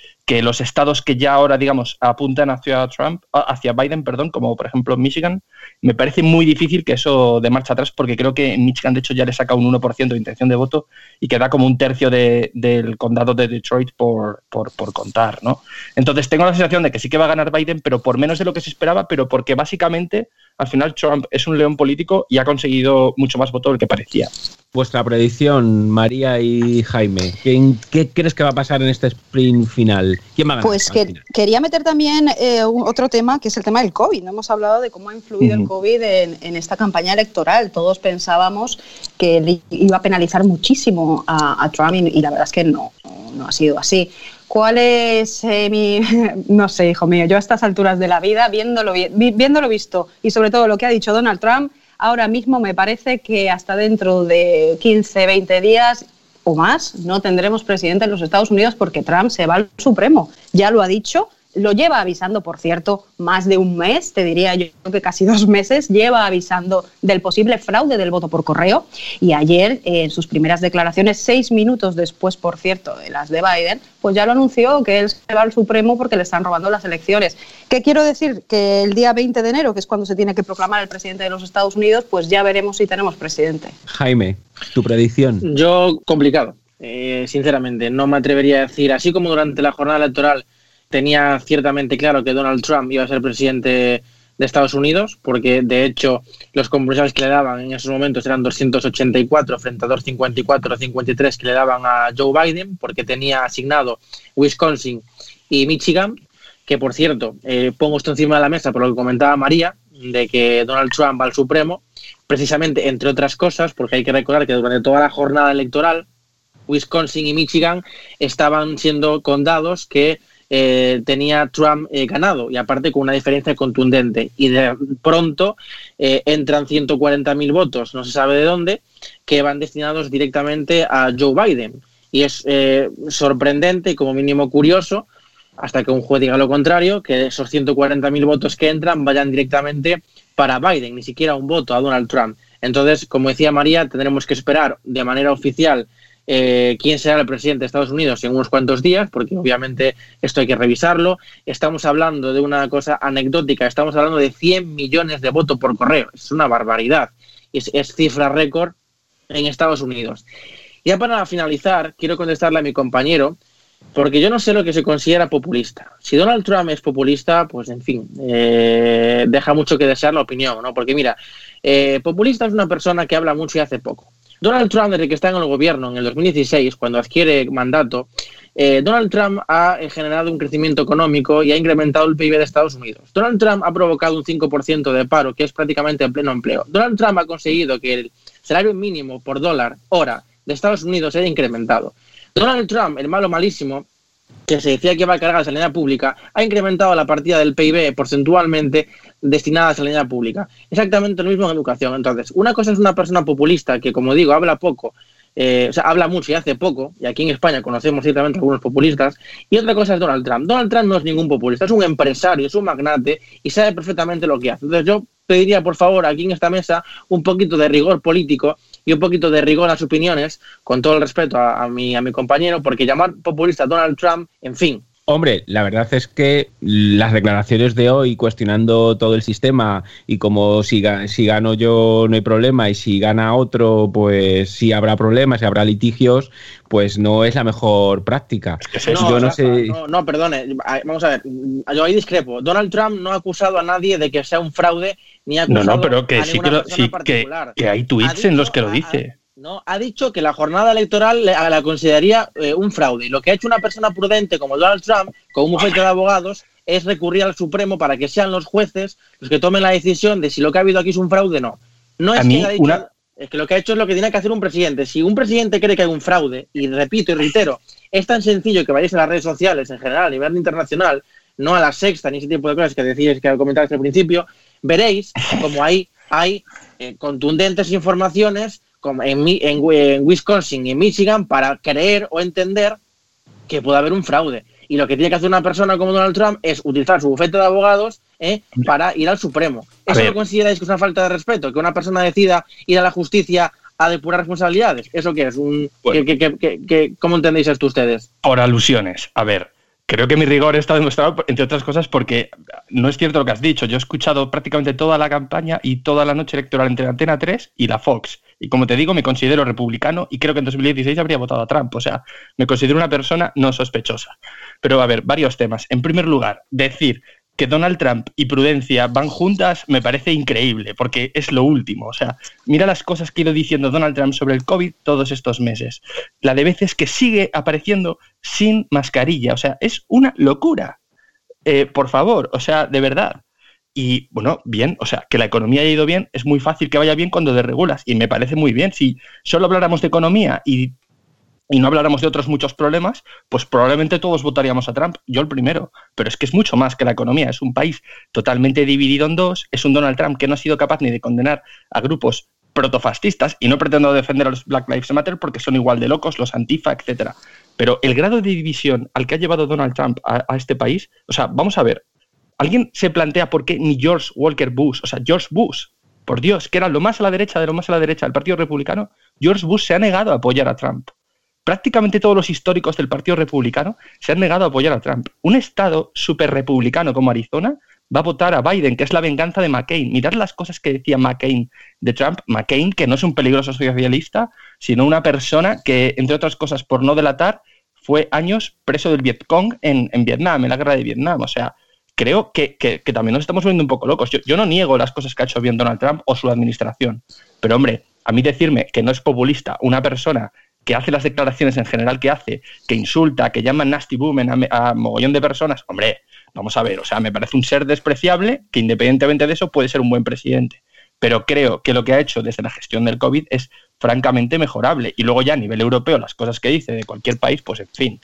los estados que ya ahora, digamos, apuntan hacia Trump, hacia Biden, perdón, como por ejemplo Michigan, me parece muy difícil que eso de marcha atrás, porque creo que Michigan, de hecho, ya le saca un 1% de intención de voto y queda como un tercio de, del condado de Detroit por, por, por, contar, ¿no? Entonces tengo la sensación de que sí que va a ganar Biden, pero por menos de lo que se esperaba, pero porque básicamente al final Trump es un león político y ha conseguido mucho más voto del que parecía. Vuestra predicción, María y Jaime, ¿qué, ¿qué, crees que va a pasar en este sprint final? ¿Quién va a ganar? Pues que, quería meter también eh, otro tema, que es el tema del COVID. No hemos hablado de cómo ha influido uh -huh. el COVID en, en, esta campaña electoral. Todos pensábamos que iba a penalizar muchísimo a, a Trump y, y, la verdad es que no, no ha sido así. ¿Cuál es eh, mi.? No sé, hijo mío, yo a estas alturas de la vida, viéndolo, viéndolo visto y sobre todo lo que ha dicho Donald Trump, ahora mismo me parece que hasta dentro de 15, 20 días o más no tendremos presidente en los Estados Unidos porque Trump se va al Supremo. Ya lo ha dicho, lo lleva avisando, por cierto, más de un mes, te diría yo que casi dos meses, lleva avisando del posible fraude del voto por correo. Y ayer, en sus primeras declaraciones, seis minutos después, por cierto, de las de Biden, pues ya lo anunció que él se va al Supremo porque le están robando las elecciones. ¿Qué quiero decir? Que el día 20 de enero, que es cuando se tiene que proclamar el presidente de los Estados Unidos, pues ya veremos si tenemos presidente. Jaime, tu predicción. Yo, complicado eh, sinceramente. No me atrevería a decir, así como durante la jornada electoral tenía ciertamente claro que Donald Trump iba a ser presidente de Estados Unidos, porque de hecho los compromisos que le daban en esos momentos eran 284 frente a 254 o 53 que le daban a Joe Biden, porque tenía asignado Wisconsin y Michigan, que por cierto, eh, pongo esto encima de la mesa por lo que comentaba María, de que Donald Trump va al Supremo, precisamente entre otras cosas, porque hay que recordar que durante toda la jornada electoral, Wisconsin y Michigan estaban siendo condados que eh, tenía Trump eh, ganado y aparte con una diferencia contundente. Y de pronto eh, entran 140.000 votos, no se sabe de dónde, que van destinados directamente a Joe Biden. Y es sorprendente y como mínimo curioso, hasta que un juez diga lo contrario, que esos 140.000 votos que entran vayan directamente para Biden, ni siquiera un voto a Donald Trump. Entonces, como decía María, tendremos que esperar de manera oficial eh, quién será el presidente de Estados Unidos en unos cuantos días, porque obviamente esto hay que revisarlo. Estamos hablando de una cosa anecdótica, estamos hablando de 100 millones de votos por correo. Es una barbaridad. Es, cifra récord en Estados Unidos. Ya para finalizar, quiero contestarle a mi compañero, porque yo no sé lo que se considera populista. Si Donald Trump es populista, pues en fin, eh, deja mucho que desear la opinión, ¿no? Porque mira, eh, populista es una persona que habla mucho y hace poco. Donald Trump, desde que está en el gobierno en el 2016, cuando adquiere mandato, eh, Donald Trump ha generado un crecimiento económico y ha incrementado el PIB de Estados Unidos. Donald Trump ha provocado un 5% de paro, que es prácticamente pleno empleo. Donald Trump ha conseguido que el salario mínimo por dólar hora de Estados Unidos haya incrementado. Donald Trump, el malo malísimo, que se decía que iba a cargar la sanidad pública, ha incrementado la partida del PIB porcentualmente destinada a la sanidad pública. Exactamente lo mismo en educación. Entonces, una cosa es una persona populista que, como digo, habla poco, eh, o sea, habla mucho y hace poco, y aquí en España conocemos ciertamente algunos populistas, y otra cosa es Donald Trump. Donald Trump no es ningún populista, es un empresario, es un magnate y sabe perfectamente lo que hace. Entonces, yo pediría, por favor, aquí en esta mesa un poquito de rigor político y un poquito de rigor a las opiniones, con todo el respeto a, mi, a mi compañero, porque llamar populista a Donald Trump, en fin, Hombre, la verdad es que las declaraciones de hoy cuestionando todo el sistema y como si, si gano yo no hay problema y si gana otro pues sí habrá problemas y habrá litigios, pues no es la mejor práctica. no, yo no, sé... no, perdone, vamos a ver, yo ahí discrepo. Donald Trump no ha acusado a nadie de que sea un fraude ni ha acusado No, no, pero que sí que, que, hay tweets en los que lo dice. ¿No? Ha dicho que la jornada electoral la, consideraría eh, un fraude. Y lo que ha hecho una persona prudente como Donald Trump, con un bufete de abogados, es recurrir al Supremo para que sean los jueces los que tomen la decisión de si lo que ha habido aquí es un fraude o no. No es que, ha dicho, es que lo que ha hecho es lo que tiene que hacer un presidente. Si un presidente cree que hay un fraude, y repito y reitero, es tan sencillo que vayáis a las redes sociales en general, a nivel internacional, no a la sexta ni ese tipo de cosas que decíais que comentabais al principio, veréis como ahí hay eh, contundentes informaciones en, en, Wisconsin y en Michigan para creer o entender que puede haber un fraude. Y lo que tiene que hacer una persona como Donald Trump es utilizar su bufete de abogados ¿eh? para ir al Supremo. ¿Eso lo consideráis que es una falta de respeto? ¿Que una persona decida ir a la justicia a depurar responsabilidades? ¿Eso qué es? Un, ¿Cómo entendéis esto ustedes? Por alusiones. A ver, Creo que mi rigor está demostrado, entre otras cosas, porque no es cierto lo que has dicho. Yo he escuchado prácticamente toda la campaña y toda la noche electoral entre Antena 3 y la Fox. Y como te digo, me considero republicano y creo que en 2016 habría votado a Trump. O sea, me considero una persona no sospechosa. Pero a ver, varios temas. En primer lugar, decir que Donald Trump y prudencia van juntas me parece increíble, porque es lo último. O sea, mira las cosas que ha ido diciendo Donald Trump sobre el COVID todos estos meses. La de veces que sigue apareciendo sin mascarilla. O sea, es una locura. Eh, por favor, o sea, de verdad. Y bueno, bien, o sea, que la economía haya ido bien, es muy fácil que vaya bien cuando desregulas. Y me parece muy bien. Si solo habláramos de economía y y no habláramos de otros muchos problemas, pues probablemente todos votaríamos a Trump, yo el primero, pero es que es mucho más que la economía, es un país totalmente dividido en dos, es un Donald Trump que no ha sido capaz ni de condenar a grupos protofascistas, y no pretendo defender a los Black Lives Matter porque son igual de locos, los antifa, etcétera. Pero el grado de división al que ha llevado Donald Trump a, a este país, o sea, vamos a ver, ¿alguien se plantea por qué ni George Walker Bush, o sea, George Bush, por Dios, que era lo más a la derecha de lo más a la derecha del Partido Republicano, George Bush se ha negado a apoyar a Trump prácticamente todos los históricos del Partido Republicano se han negado a apoyar a Trump. Un estado súper republicano como Arizona va a votar a Biden, que es la venganza de McCain. Mirad las cosas que decía McCain de Trump. McCain, que no es un peligroso socialista, sino una persona que, entre otras cosas, por no delatar, fue años preso del Vietcong en, en Vietnam, en la guerra de Vietnam. O sea, creo que, que, que también nos estamos volviendo un poco locos. Yo, yo, no niego las cosas que ha hecho bien Donald Trump o su administración, pero hombre, a mí decirme que no es populista una persona que hace las declaraciones en general que hace, que insulta, que llama nasty woman a, a mogollón de personas, hombre, vamos a ver, o sea, me parece un ser despreciable que independientemente de eso puede ser un buen presidente. Pero creo que lo que ha hecho desde la gestión del COVID es francamente mejorable. Y luego ya a nivel europeo, las cosas que dice de cualquier país, pues en fin.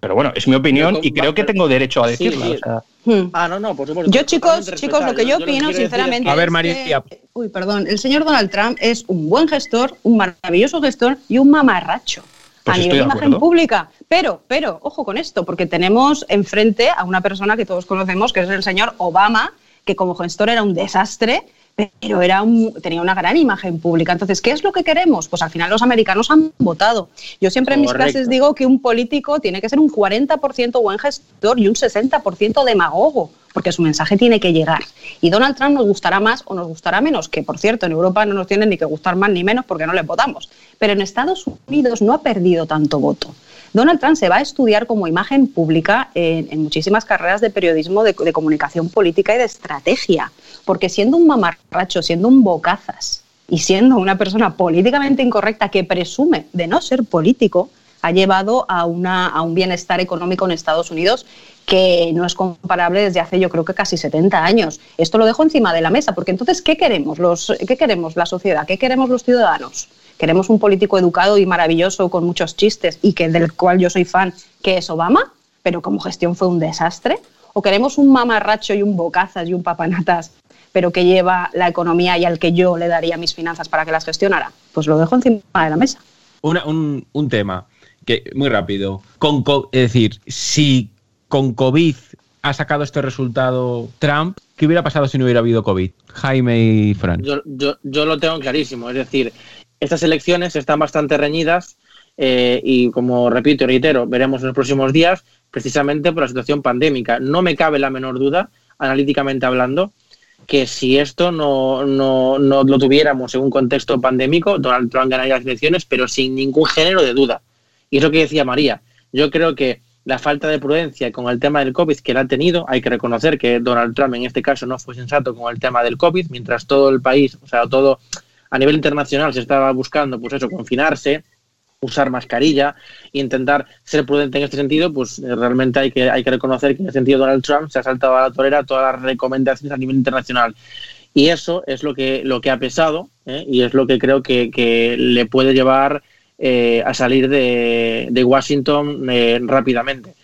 Pero bueno, es mi opinión y creo que tengo derecho a decirla. Sí, sí. o sea. Hmm. Ah, no, no, por supuesto. Yo, chicos, chicos, lo que yo opino, sinceramente. A ver, es María. que- uy, perdón. El señor Donald Trump es un buen gestor, un maravilloso gestor y un mamarracho. Pues a nivel de de imagen acuerdo. pública. Pero, pero, ojo con esto, porque tenemos enfrente a una persona que todos conocemos, que es el señor Obama, que como gestor era un desastre, pero era un- tenía una gran imagen pública. Entonces, ¿qué es lo que queremos? Pues al final los americanos han votado. Yo siempre en mis Correcto. clases digo que un político tiene que ser un 40% buen gestor y un 60% demagogo, porque su mensaje tiene que llegar. Y Donald Trump nos gustará más o nos gustará menos, que por cierto en Europa no nos tiene ni que gustar más ni menos porque no les votamos. Pero en Estados Unidos no ha perdido tanto voto. Donald Trump se va a estudiar como imagen pública en, en muchísimas carreras de periodismo, de, de comunicación política y de estrategia, porque siendo un mamarracho, siendo un bocazas y siendo una persona políticamente incorrecta que presume de no ser político, ha llevado a, una, a un bienestar económico en Estados Unidos que no es comparable desde hace yo creo que casi 70 años. Esto lo dejo encima de la mesa, porque entonces, ¿qué queremos, los, ¿qué queremos la sociedad? ¿Qué queremos los ciudadanos? ¿Queremos un político educado y maravilloso con muchos chistes y que del cual yo soy fan, que es Obama, pero como gestión fue un desastre? ¿O queremos un mamarracho y un bocazas y un papanatas, pero que lleva la economía y al que yo le daría mis finanzas para que las gestionara? Pues lo dejo encima de la mesa. Una- un, un tema que muy rápido. Con, co- es decir, si con COVID ha sacado este resultado Trump, ¿qué hubiera pasado si no hubiera habido COVID? Jaime y Fran. Yo, yo, yo lo tengo clarísimo. Es decir, estas elecciones están bastante reñidas eh, y, como repito y reitero, veremos en los próximos días, precisamente por la situación pandémica. No me cabe la menor duda, analíticamente hablando, que si esto no, no, no lo tuviéramos en un contexto pandémico, Donald Trump ganaría las elecciones, pero sin ningún género de duda. Y es lo que decía María. Yo creo que la falta de prudencia con el tema del COVID que la ha tenido, hay que reconocer que Donald Trump en este caso no fue sensato con el tema del COVID, mientras todo el país, o sea, todo a nivel internacional se estaba buscando, pues eso, confinarse, usar mascarilla intentar ser prudente en este sentido, pues eh, realmente hay que, hay que reconocer que en ese sentido Donald Trump se ha saltado a la torera todas las recomendaciones a nivel internacional. Y eso es lo que, lo que ha pesado ¿eh? y es lo que creo que, que le puede llevar eh, a salir de, de Washington eh, rápidamente.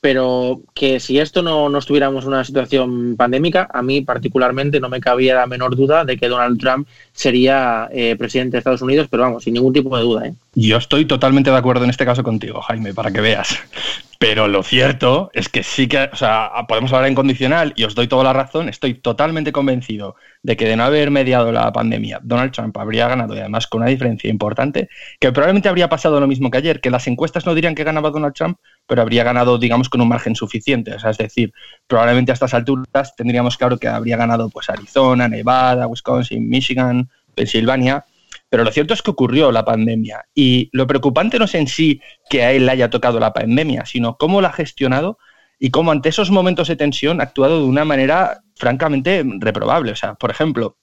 Pero que si esto no, no estuviéramos en una situación pandémica, a mí particularmente no me cabía la menor duda de que Donald Trump sería eh, presidente de Estados Unidos, pero vamos, sin ningún tipo de duda. ¿eh? Yo estoy totalmente de acuerdo en este caso contigo, Jaime, para que veas. Pero lo cierto es que sí que, o sea, podemos hablar en condicional y os doy toda la razón. Estoy totalmente convencido de que de no haber mediado la pandemia, Donald Trump habría ganado y además con una diferencia importante, que probablemente habría pasado lo mismo que ayer, que las encuestas no dirían que ganaba Donald Trump, pero habría ganado, digamos, con un margen suficiente. O sea, es decir, probablemente a estas alturas tendríamos claro que habría ganado pues Arizona, Nevada, Wisconsin, Michigan, Pensilvania. Pero lo cierto es que ocurrió la pandemia y lo preocupante no es en sí que a él le haya tocado la pandemia, sino cómo la ha gestionado y cómo ante esos momentos de tensión ha actuado de una manera francamente reprobable. O sea, por ejemplo,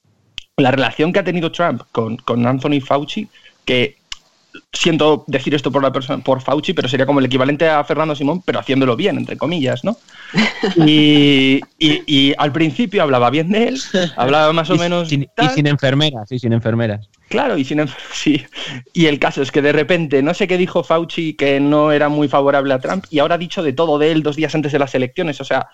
la relación que ha tenido Trump con, con Anthony Fauci, que siento decir esto por la persona por Fauci, pero sería como el equivalente a Fernando Simón, pero haciéndolo bien, entre comillas, ¿no? Y, y- y al principio hablaba bien de él, hablaba más o Y menos sin- y sin enfermeras, sí, sin enfermeras. Claro, y sin em- sí. Y el caso es que de repente, no sé qué dijo Fauci que no era muy favorable a Trump y ahora ha dicho de todo de él dos días antes de las elecciones. O sea,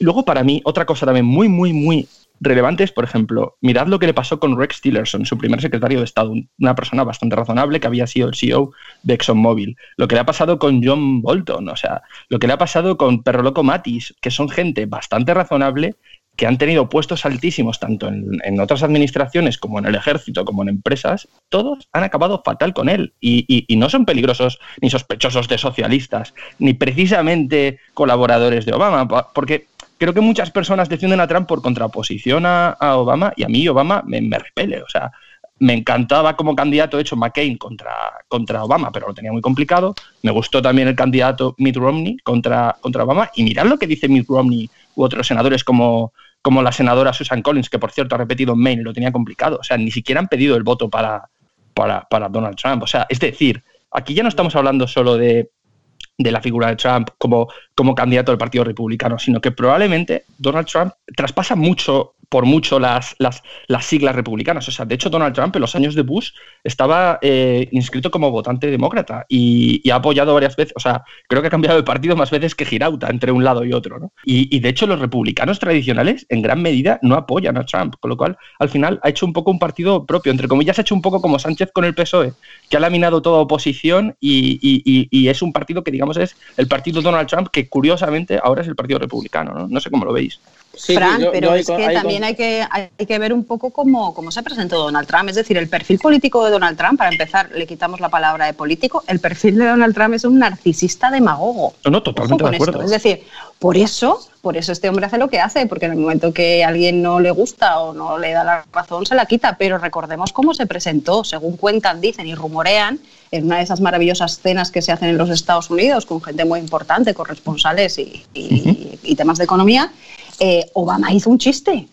luego para mí, otra cosa también muy, muy, muy relevante es, por ejemplo, mirad lo que le pasó con Rex Tillerson, su primer secretario de Estado, un- una persona bastante razonable que había sido el CEO de ExxonMobil. Lo que le ha pasado con John Bolton, o sea, lo que le ha pasado con Perro Loco Matis, que son gente bastante razonable que han tenido puestos altísimos tanto en, en otras administraciones como en el ejército, como en empresas, todos han acabado fatal con él. Y, y- no son peligrosos ni sospechosos de socialistas, ni precisamente colaboradores de Obama, porque creo que muchas personas defienden a Trump por contraposición a, a Obama y a mí Obama me, me repele. O sea, me encantaba como candidato, hecho, McCain contra, contra Obama, pero lo tenía muy complicado. Me gustó también el candidato Mitt Romney contra, contra Obama. Y mirad lo que dice Mitt Romney u otros senadores como, como la senadora Susan Collins, que por cierto ha repetido en Maine, lo tenía complicado. O sea, ni siquiera han pedido el voto para, para, para Donald Trump. O sea, es decir, aquí ya no estamos hablando solo de, de la figura de Trump como, como candidato del Partido Republicano, sino que probablemente Donald Trump traspasa mucho por mucho las, las, las, siglas republicanas. O sea, de hecho, Donald Trump en los años de Bush estaba eh, inscrito como votante demócrata y, y, ha apoyado varias veces, o sea, creo que ha cambiado de partido más veces que Girauta entre un lado y otro. ¿no? Y, y, de hecho, los republicanos tradicionales en gran medida no apoyan a Trump, con lo cual al final ha hecho un poco un partido propio, entre comillas, ha hecho un poco como Sánchez con el PSOE, que ha laminado toda oposición y, y es un partido que, digamos, es el partido Donald Trump, que curiosamente ahora es el Partido Republicano. No, no sé cómo lo veis. Sí, Fran, yo, pero yo es que también con... hay, que, hay que ver un poco cómo, cómo se presentó Donald Trump. Es decir, el perfil político de Donald Trump, para empezar, le quitamos la palabra de político, el perfil de Donald Trump es un narcisista demagogo. No, no, totalmente de acuerdo. Esto. Es decir, por eso, por eso este hombre hace lo que hace, porque en el momento que a alguien no le gusta o no le da la razón, se la quita. Pero recordemos cómo se presentó, según cuentan, dicen y rumorean, en una de esas maravillosas cenas que se hacen en los Estados Unidos con gente muy importante, corresponsales y, y, uh -huh. y temas de economía, eh, Obama hizo un chiste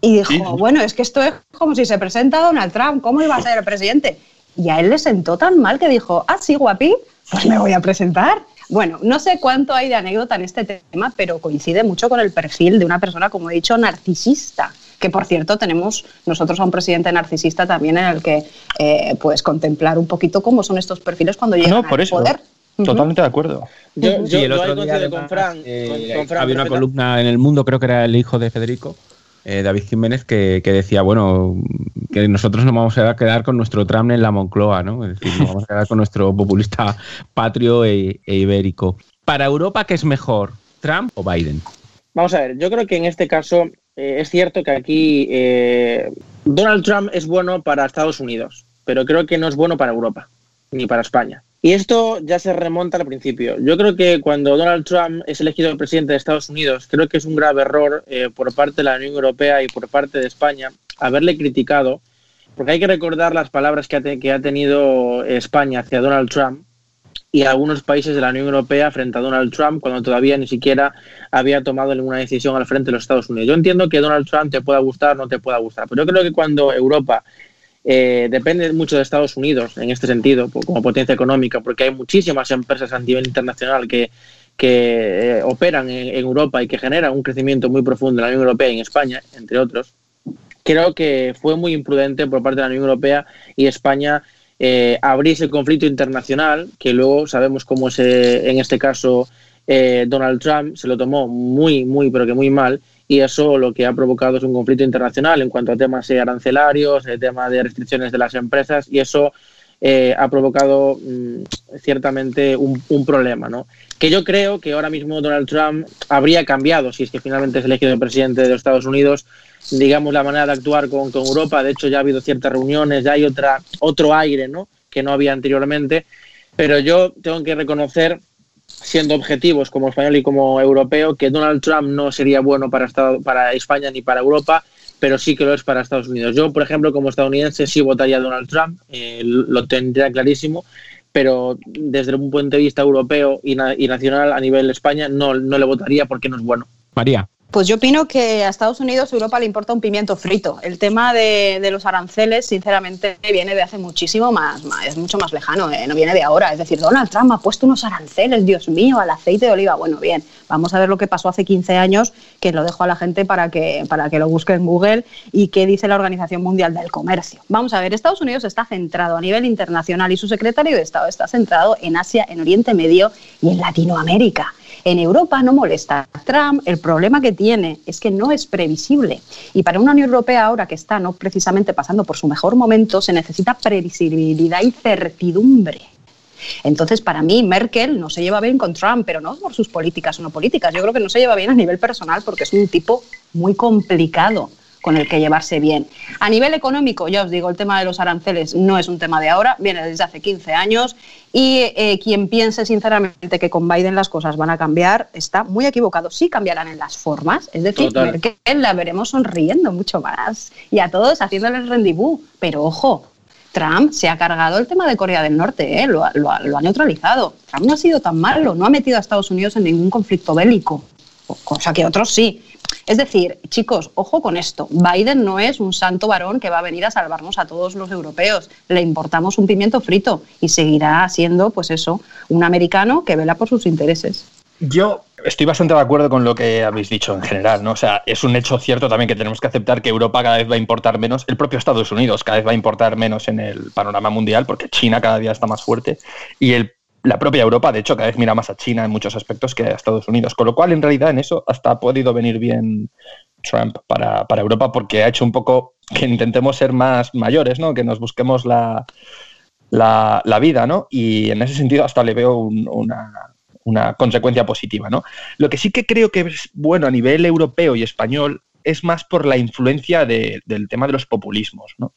y dijo, sí. bueno, es que esto es como si se presenta Donald Trump, ¿cómo iba a ser el presidente? Y a él le sentó tan mal que dijo, ah, sí, guapi, pues me voy a presentar. Bueno, no sé cuánto hay de anécdota en este tema, pero coincide mucho con el perfil de una persona, como he dicho, narcisista que por cierto tenemos nosotros a un presidente narcisista también en el que eh, pues contemplar un poquito cómo son estos perfiles cuando llegan no, por al eso. poder. Totalmente de acuerdo. Yo, yo, sí, el yo otro día coincido además, con Fran. eh, con, con Fran había una columna en El Mundo, creo que era el hijo de Federico, eh, David Jiménez, que, que decía, bueno, que nosotros nos vamos a quedar con nuestro Trump en la Moncloa, ¿no? Es decir, nos vamos a quedar con nuestro populista patrio e, e ibérico. Para Europa, ¿qué es mejor, Trump o Biden? Vamos a ver, yo creo que en este caso eh, es cierto que aquí eh, Donald Trump es bueno para Estados Unidos, pero creo que no es bueno para Europa ni para España. Y esto ya se remonta al principio. Yo creo que cuando Donald Trump es elegido presidente de Estados Unidos, creo que es un grave error eh, por parte de la Unión Europea y por parte de España haberle criticado, porque hay que recordar las palabras que ha, te- que ha tenido España hacia Donald Trump y algunos países de la Unión Europea frente a Donald Trump cuando todavía ni siquiera había tomado ninguna decisión al frente de los Estados Unidos. Yo entiendo que Donald Trump te pueda gustar o no te pueda gustar, pero yo creo que cuando Europa eh, depende mucho de Estados Unidos en este sentido, como potencia económica, porque hay muchísimas empresas a nivel internacional que, eh, operan en, en Europa y que generan un crecimiento muy profundo en la Unión Europea y en España, entre otros. Creo que fue muy imprudente por parte de la Unión Europea y España eh, abrirse el conflicto internacional, que luego sabemos cómo se, en este caso eh, Donald Trump se lo tomó muy, muy, pero que muy mal, y eso lo que ha provocado es un conflicto internacional en cuanto a temas arancelarios, el tema de restricciones de las empresas, y eso eh, ha provocado mm, ciertamente un, problema, ¿no? Que yo creo que ahora mismo Donald Trump habría cambiado si es que finalmente es elegido el presidente de los Estados Unidos, digamos, la manera de actuar con, con Europa. De hecho, ya ha habido ciertas reuniones, ya hay otra, otro aire, ¿no? Que no había anteriormente. Pero yo tengo que reconocer, siendo objetivos como español y como europeo, que Donald Trump no sería bueno para, Estado- para España ni para Europa, pero sí que lo es para Estados Unidos. Yo, por ejemplo, como estadounidense, sí votaría a Donald Trump, eh, lo tendría clarísimo, pero desde un punto de vista europeo y, na- y nacional a nivel de España no, no le votaría porque no es bueno. María. Pues yo opino que a Estados Unidos, Europa le importa un pimiento frito. El tema de, los aranceles, sinceramente, viene de hace muchísimo más, más- es mucho más lejano, eh, no viene de ahora. Es decir, Donald Trump ha puesto unos aranceles, Dios mío, al aceite de oliva. Bueno, bien, vamos a ver lo que pasó hace 15 años, que lo dejo a la gente para que, para que lo busque en Google y qué dice la Organización Mundial del Comercio. Vamos a ver, Estados Unidos está centrado a nivel internacional y su secretario de Estado está centrado en Asia, en Oriente Medio y en Latinoamérica. En Europa no molesta Trump, el problema que tiene es que no es previsible. Y para una Unión Europea ahora que está no precisamente pasando por su mejor momento, se necesita previsibilidad y certidumbre. Entonces, para mí, Merkel no se lleva bien con Trump, pero no por sus políticas o no políticas. Yo creo que no se lleva bien a nivel personal porque es un tipo muy complicado, con el que llevarse bien. A nivel económico, ya os digo, el tema de los aranceles no es un tema de ahora, viene desde hace 15 años y eh, quien piense sinceramente que con Biden las cosas van a cambiar está muy equivocado. Sí cambiarán en las formas, es decir, Total. Merkel la veremos sonriendo mucho más y a todos haciéndoles rendezvous, pero ojo. Trump se ha cargado el tema de Corea del Norte, ¿eh? lo, lo lo ha neutralizado. Trump no ha sido tan malo, no ha metido a Estados Unidos en ningún conflicto bélico, cosa que otros sí. Es decir, chicos, ojo con esto. Biden no es un santo varón que va a venir a salvarnos a todos los europeos. Le importamos un pimiento frito y seguirá siendo, pues eso, un americano que vela por sus intereses. Yo estoy bastante de acuerdo con lo que habéis dicho en general, ¿no? O sea, es un hecho cierto también que tenemos que aceptar que Europa cada vez va a importar menos, el propio Estados Unidos cada vez va a importar menos en el panorama mundial porque China cada día está más fuerte y el, la propia Europa, de hecho, cada vez mira más a China en muchos aspectos que a Estados Unidos. Con lo cual, en realidad, en eso hasta ha podido venir bien Trump para, para Europa porque ha hecho un poco que intentemos ser más mayores, ¿no? Que nos busquemos la, la, la vida, ¿no? Y en ese sentido hasta le veo un- una, una consecuencia positiva, ¿no? Lo que sí que creo que es bueno a nivel europeo y español es más por la influencia de- del tema de los populismos, ¿no?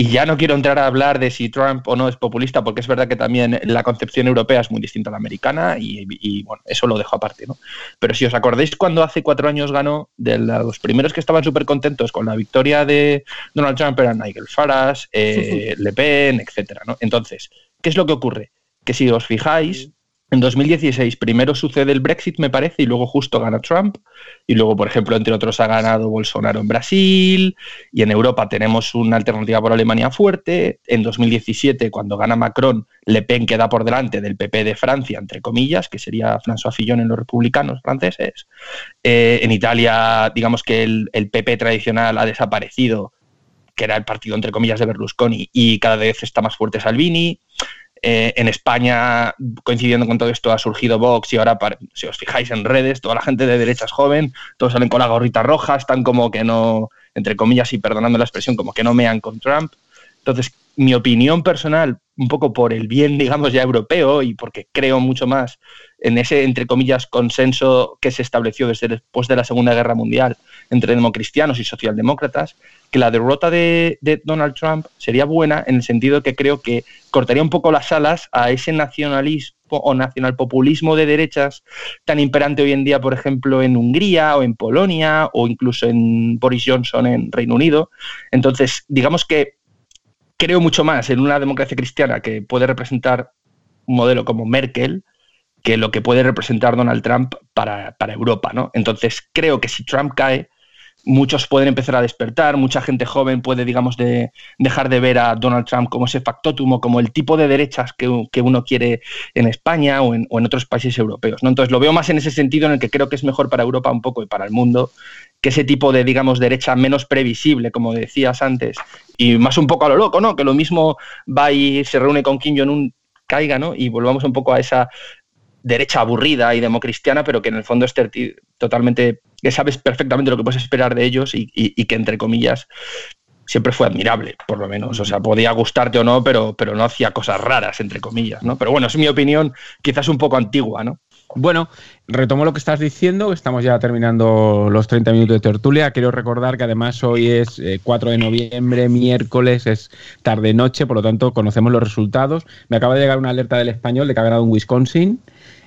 Y ya no quiero entrar a hablar de si Trump o no es populista, porque es verdad que también la concepción europea es muy distinta a la americana y, y, bueno, eso lo dejo aparte, ¿no? Pero si os acordáis cuando hace cuatro años ganó, de los primeros que estaban súper contentos con la victoria de Donald Trump eran Nigel Farage, eh, Le Pen, etcétera, ¿no? Entonces, ¿qué es lo que ocurre? Que si os fijáis, en 2016 primero sucede el Brexit, me parece, y luego justo gana Trump. Y luego, por ejemplo, entre otros, ha ganado Bolsonaro en Brasil. Y en Europa tenemos una alternativa por Alemania fuerte. En 2017, cuando gana Macron, Le Pen queda por delante del PP de Francia, entre comillas, que sería François Fillon en los republicanos franceses. Eh, en Italia, digamos que el, el PP tradicional ha desaparecido, que era el partido, entre comillas, de Berlusconi, y cada vez está más fuerte Salvini. Eh, en España, coincidiendo con todo esto, ha surgido Vox y ahora, si os fijáis en redes, toda la gente de derecha es joven, todos salen con la gorrita roja, están como que no, entre comillas y perdonando la expresión, como que no mean con Trump. Entonces, mi opinión personal, un poco por el bien, digamos, ya europeo y porque creo mucho más en ese, entre comillas, consenso que se estableció desde después de la Segunda Guerra Mundial entre democristianos y socialdemócratas, que la derrota de, de Donald Trump sería buena en el sentido que creo que cortaría un poco las alas a ese nacionalismo o nacionalpopulismo de derechas tan imperante hoy en día, por ejemplo, en Hungría o en Polonia o incluso en Boris Johnson en Reino Unido. Entonces, digamos que creo mucho más en una democracia cristiana que puede representar un modelo como Merkel que lo que puede representar Donald Trump para, para Europa, ¿no? Entonces creo que si Trump cae, muchos pueden empezar a despertar, mucha gente joven puede, digamos, de, dejar de ver a Donald Trump como ese factotum o como el tipo de derechas que, que uno quiere en España o en, o en, otros países europeos. ¿no? Entonces lo veo más en ese sentido en el que creo que es mejor para Europa un poco y para el mundo que ese tipo de, digamos, derecha menos previsible, como decías antes, y más un poco a lo loco, ¿no? Que lo mismo va y se reúne con Kim Jong-un, caiga, ¿no? Y volvamos un poco a esa derecha aburrida y democristiana, pero que en el fondo es totalmente, que sabes perfectamente lo que puedes esperar de ellos y, y, y, que, entre comillas, siempre fue admirable, por lo menos. O sea, podía gustarte o no, pero, pero no hacía cosas raras, entre comillas, ¿no? Pero bueno, es mi opinión quizás un poco antigua, ¿no? Bueno, retomo lo que estás diciendo, estamos ya terminando los 30 minutos de tertulia. Quiero recordar que además hoy es eh, 4 de noviembre, miércoles, es tarde-noche, por lo tanto conocemos los resultados. Me acaba de llegar una alerta del español de que ha ganado un Wisconsin.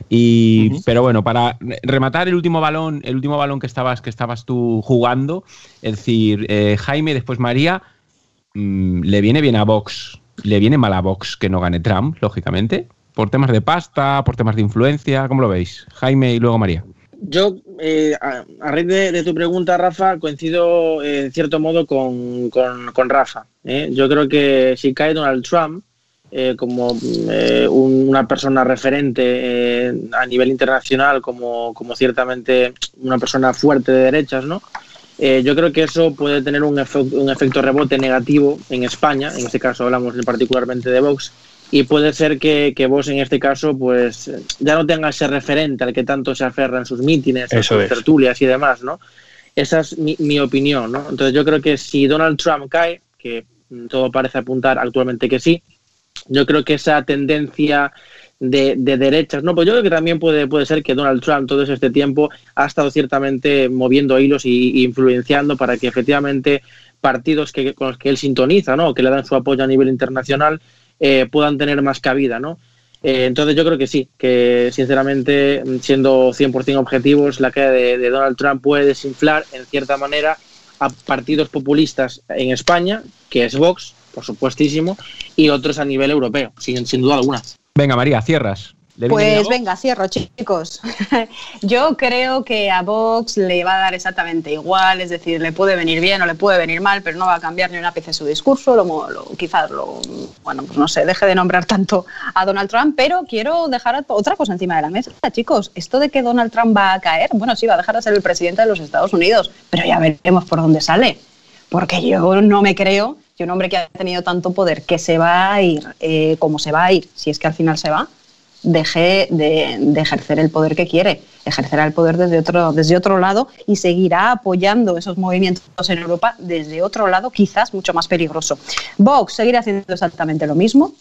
Y, uh -huh. Pero bueno, para rematar el último balón, el último balón que estabas, que estabas tú jugando, es decir, eh, Jaime, después María, mmm, le viene bien a Vox, le viene mal a Vox que no gane Trump, lógicamente por temas de pasta, por temas de influencia, ¿cómo lo veis? Jaime y luego María. Yo, eh, a, raíz de, tu pregunta, Rafa, coincido eh, en cierto modo con, con, Rafa. ¿eh? Yo creo que si cae Donald Trump eh, como un, una persona referente a nivel internacional, como, como ciertamente una persona fuerte de derechas, ¿no? Yo creo que eso puede tener un, efe un efecto rebote negativo en España, en este caso hablamos particularmente de Vox, y puede ser que, que vos en este caso pues ya no tenga ese referente al que tanto se aferra en sus mítines, en sus tertulias y demás, ¿no? Esa es mi, mi, opinión, ¿no? Entonces yo creo que si Donald Trump cae, que todo parece apuntar actualmente que sí, yo creo que esa tendencia de, de, derechas, ¿no? Pues yo creo que también puede, puede ser que Donald Trump todo este tiempo ha estado ciertamente moviendo hilos y, influenciando para que efectivamente partidos que, con los que él sintoniza, ¿no? que le dan su apoyo a nivel internacional, eh, puedan tener más cabida, ¿no? Eh, entonces yo creo que sí, que sinceramente, siendo 100% objetivos, la caída de, Donald Trump puede desinflar en cierta manera a partidos populistas en España, que es Vox, por supuestísimo, y otros a nivel europeo, sin, sin duda alguna. Venga, María, cierras. Pues venga, cierro, chicos. Yo creo que a Vox le va a dar exactamente igual, es decir, le puede venir bien o le puede venir mal, pero no va a cambiar ni un ápice su discurso, lo, quizás lo, bueno, pues no sé, deje de nombrar tanto a Donald Trump, pero quiero dejar otra cosa encima de la mesa, chicos. Esto de que Donald Trump va a caer, bueno, sí, va a dejar de ser el presidente de los Estados Unidos, pero ya veremos por dónde sale, porque yo no me creo que un hombre que ha tenido tanto poder, que se va a ir eh, como se va a ir, si es que al final se va, deje de, ejercer el poder que quiere, ejercerá el poder desde otro, desde otro lado y seguirá apoyando esos movimientos en Europa desde otro lado, quizás mucho más peligroso. Vox seguirá haciendo exactamente lo mismo,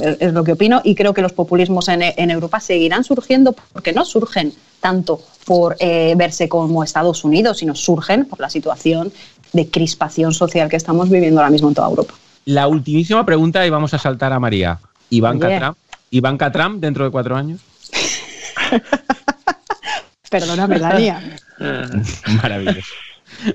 es lo que opino, y creo que los populismos en, Europa seguirán surgiendo porque no surgen tanto por eh, verse como Estados Unidos, sino surgen por la situación de crispación social que estamos viviendo ahora mismo en toda Europa. La ultimísima pregunta y vamos a saltar a María. Iván Trump Ivanka Trump dentro de cuatro años? Perdóname, Dania. Maravilloso.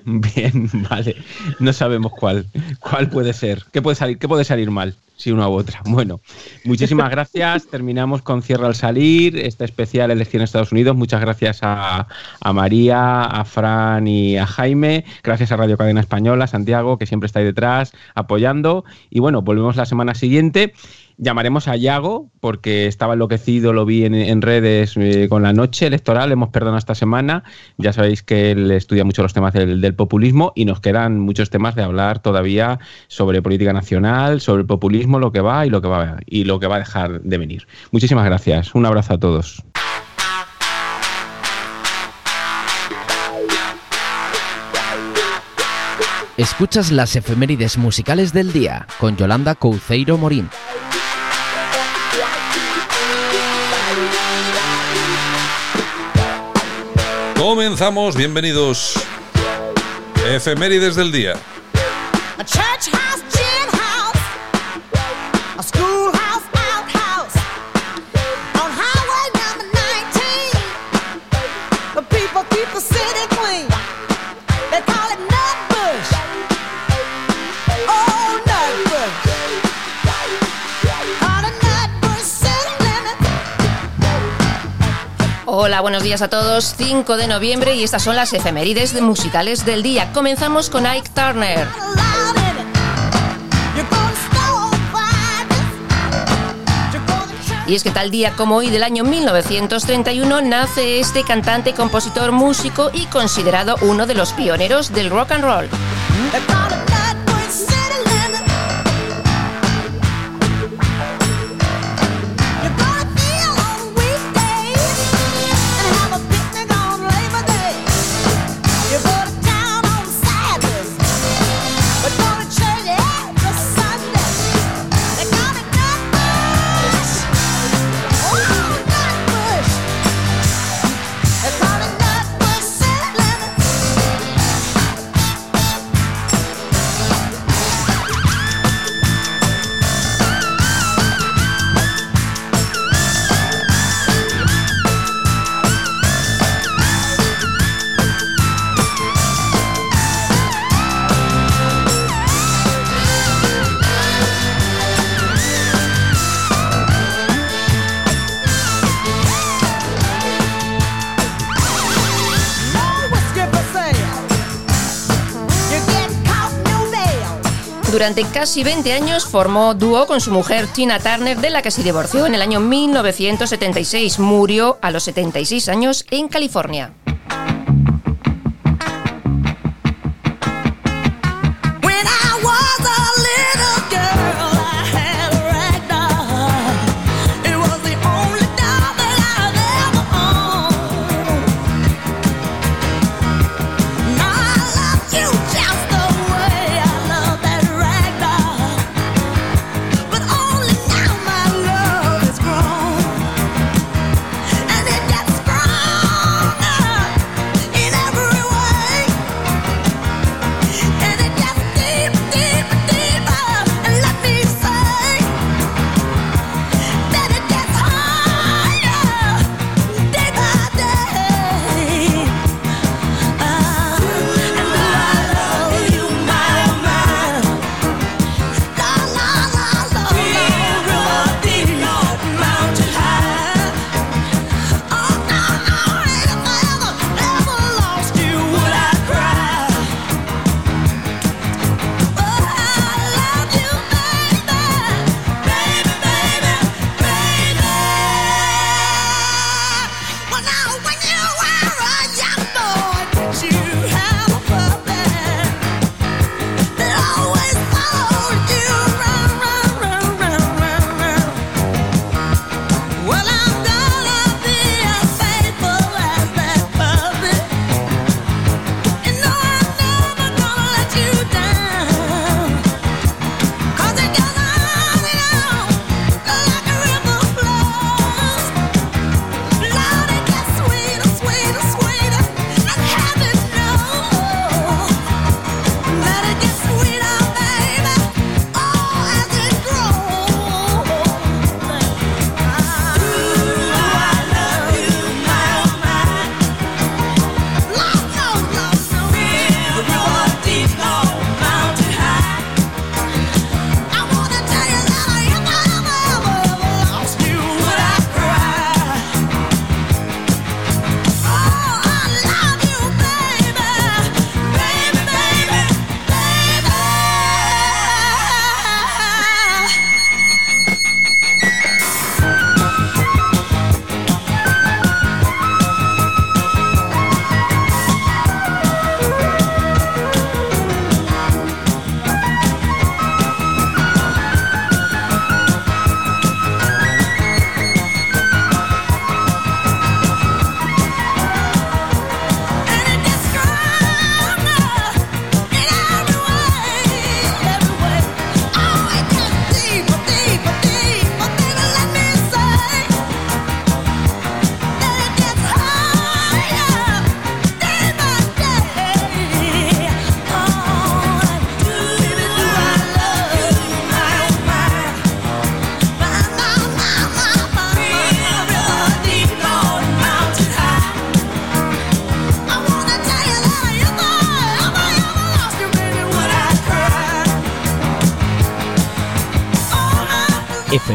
Bien, vale. No sabemos cuál, cuál puede ser. ¿Qué puede salir, qué puede salir mal? Si una u otra. Bueno, muchísimas gracias. Terminamos con Cierra al salir, este especial Elección Estados Unidos. Muchas gracias a, a, María, a Fran y a Jaime. Gracias a Radio Cadena Española, Santiago, que siempre está ahí detrás apoyando. Y bueno, volvemos la semana siguiente. Llamaremos a Yago porque estaba enloquecido, lo vi en, redes eh, con la noche electoral, hemos perdonado esta semana. Ya sabéis que él estudia mucho los temas del, populismo y nos quedan muchos temas de hablar todavía sobre política nacional, sobre el populismo, lo que va y lo que va y lo que va a dejar de venir. Muchísimas gracias. Un abrazo a todos. Escuchas las efemérides musicales del día con Yolanda Couceiro Morín. Comenzamos, bienvenidos. Efemérides del día. Hola, buenos días a todos. 5 de noviembre y estas son las efemérides musicales del día. Comenzamos con Ike Turner. Y es que tal día como hoy del año 1931 nace este cantante, compositor, músico y considerado uno de los pioneros del rock and roll. Durante casi 20 años formó dúo con su mujer Tina Turner, de la que se divorció en el año 1976. Murió a los 76 años en California.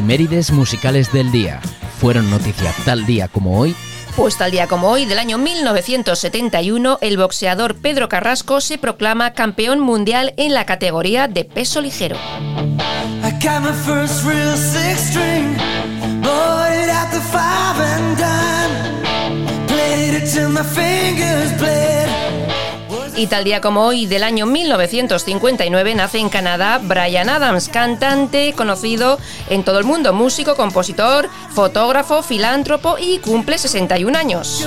Efemérides musicales del día. Fueron noticia tal día como hoy. Pues tal día como hoy, del año 1971, el boxeador Pedro Carrasco se proclama campeón mundial en la categoría de peso ligero. I got my first real six string, bought it at the five and dime. Played it till my fingers bled. Y tal día como hoy, del año 1959, nace en Canadá Brian Adams, cantante conocido en todo el mundo, músico, compositor, fotógrafo, filántropo y cumple 61 años.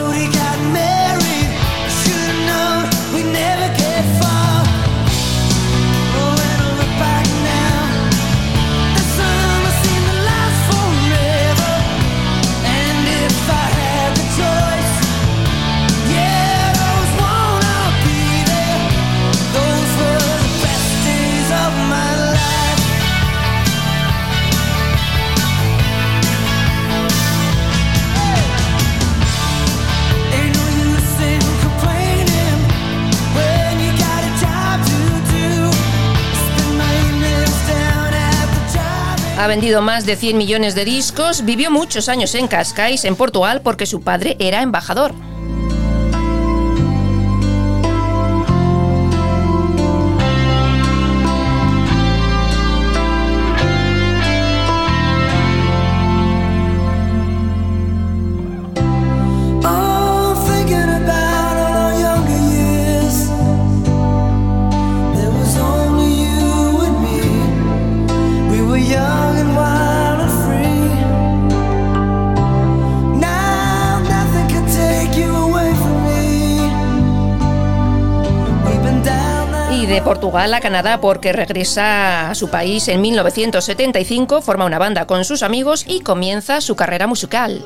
Ha vendido más de 100 millones de discos, vivió muchos años en Cascais, en Portugal, porque su padre era embajador. Portugal a Canadá porque regresa a su país en 1975, forma una banda con sus amigos y comienza su carrera musical.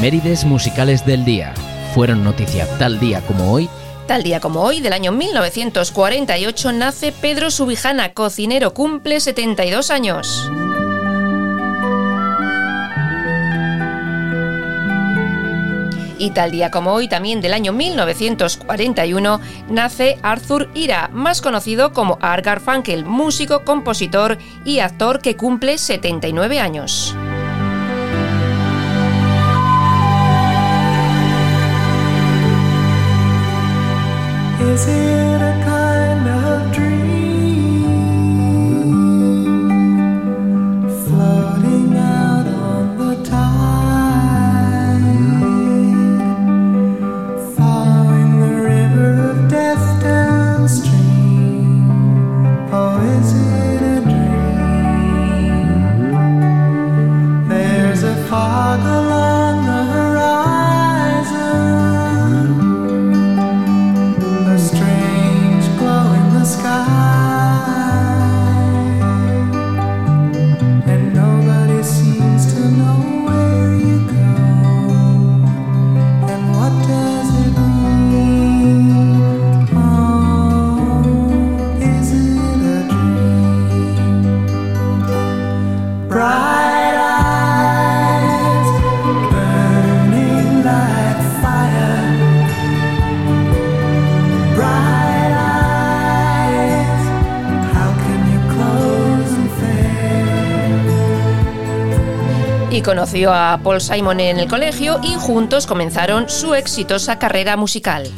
Efemérides musicales del día. Fueron noticia tal día como hoy Tal día como hoy, del año 1948, nace Pedro Subijana, cocinero, cumple 72 años. Y tal día como hoy, también del año 1941, nace Arthur Ira, más conocido como Art Garfunkel, músico, compositor y actor que cumple 79 años. Is it conoció a Paul Simon en el colegio y juntos comenzaron su exitosa carrera musical.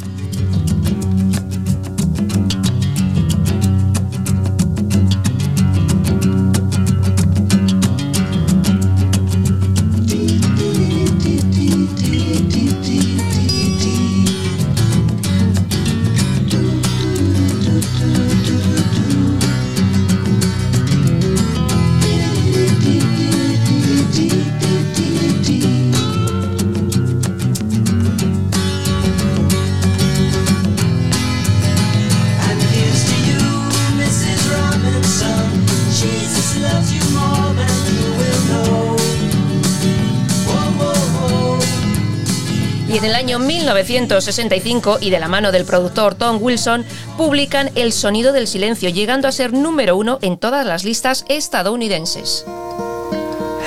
1965, y de la mano del productor Tom Wilson, publican El sonido del silencio, llegando a ser número uno en todas las listas estadounidenses.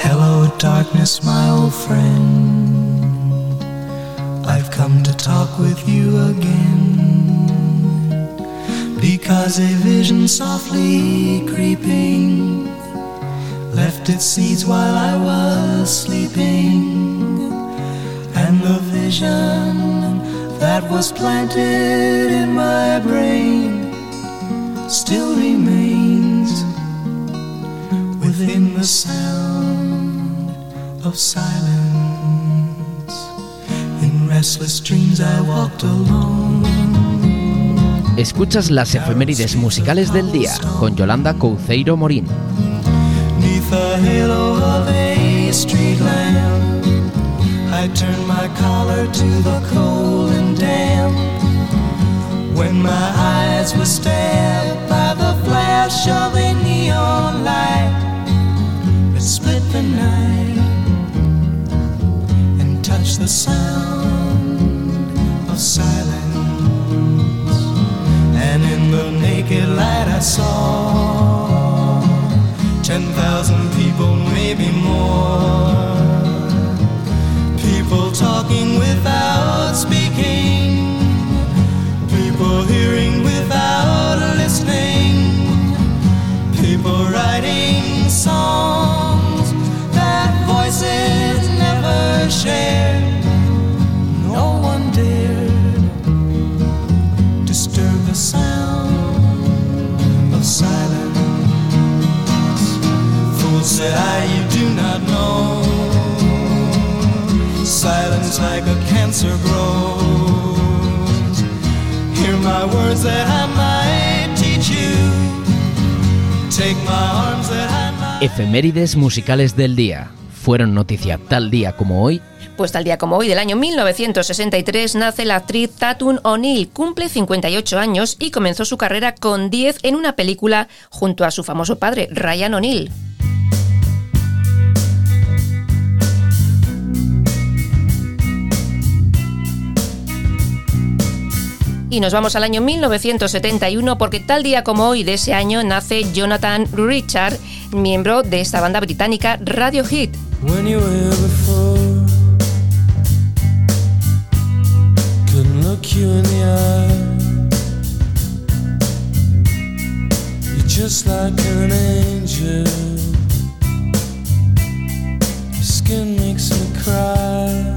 Hello, darkness, my old friend. I've come to talk with you again. Because a vision softly creeping left its seeds while I was sleeping. Vision that was planted in my brain still remains within the sound of silence. In restless dreams I walked alone. Escuchas las efemérides musicales del día con Yolanda Couceiro Morín. I turned my collar to the cold and damp. When my eyes were stabbed by the flash of a neon light that split the night and touched the sound of silence. And in the naked light I saw ten thousand people, maybe more. People hearing without listening. People writing songs that voices never shared. No one dared disturb the sound of silence. Fool said I, you do not know. Silence like a cancer grows. My words that I might teach you. Take my arms that I might. Efemérides musicales del día. Fueron noticia tal día como hoy Pues tal día como hoy del año 1963 nace la actriz Tatum O'Neill, cumple 58 años y comenzó su carrera con 10 en una película junto a su famoso padre, Ryan O'Neill. Y nos vamos al año 1971 porque tal día como hoy de ese año nace Jonathan Richard, miembro de esta banda británica angel. Your skin makes me cry.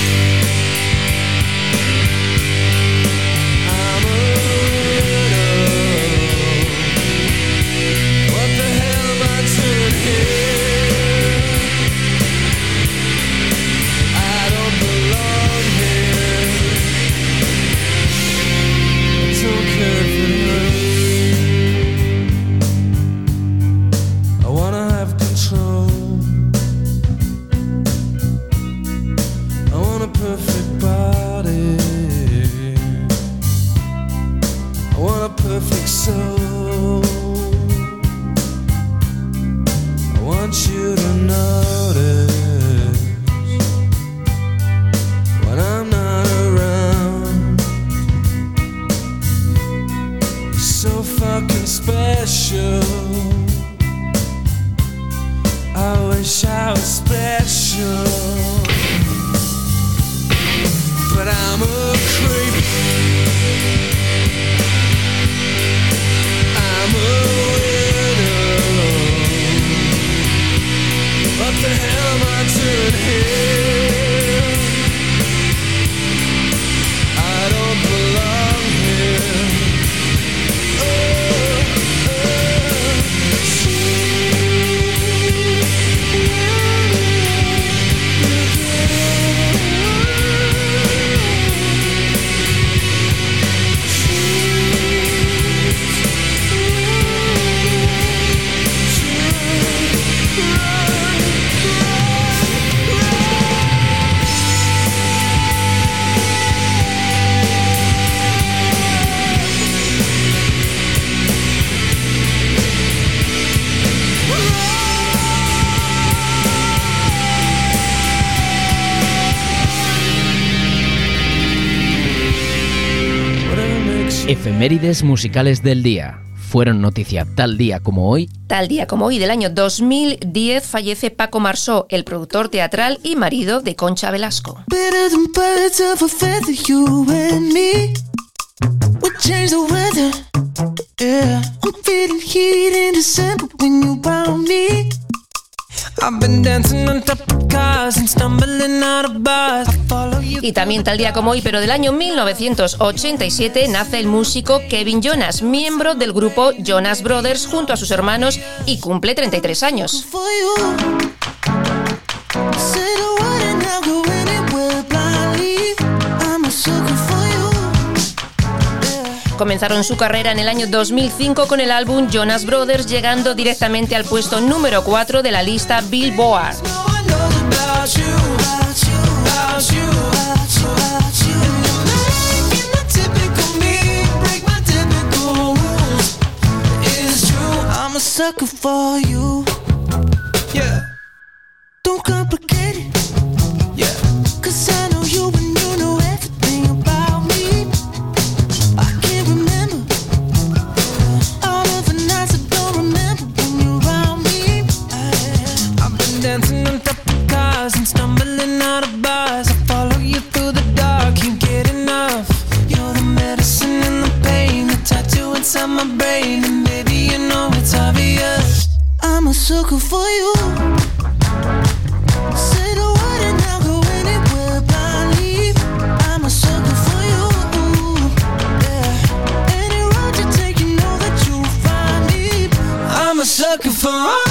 should. Musicales del día. fueron noticia tal día como hoy. Tal día como hoy del año 2010 fallece Paco Marsó, el productor teatral y marido de Concha Velasco. Y también tal día como hoy, pero del año 1987, nace el músico Kevin Jonas, miembro del grupo Jonas Brothers junto a sus hermanos y cumple 33 años. Comenzaron su carrera en el año 2005 con el álbum Jonas Brothers, llegando directamente al puesto número 4 de la lista Billboard. Sucker for you. Yeah. Don't complicate it. My brain, and baby you know it's obvious. I'm a sucker for you. Say the word and go anywhere blindly. I'm a sucker for you. Yeah. Any road you take, you know that you'll find me. I'm a sucker for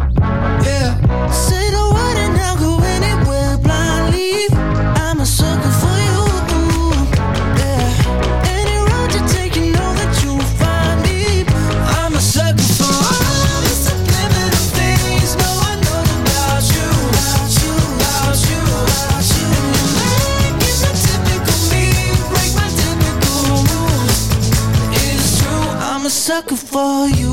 Sucker for you.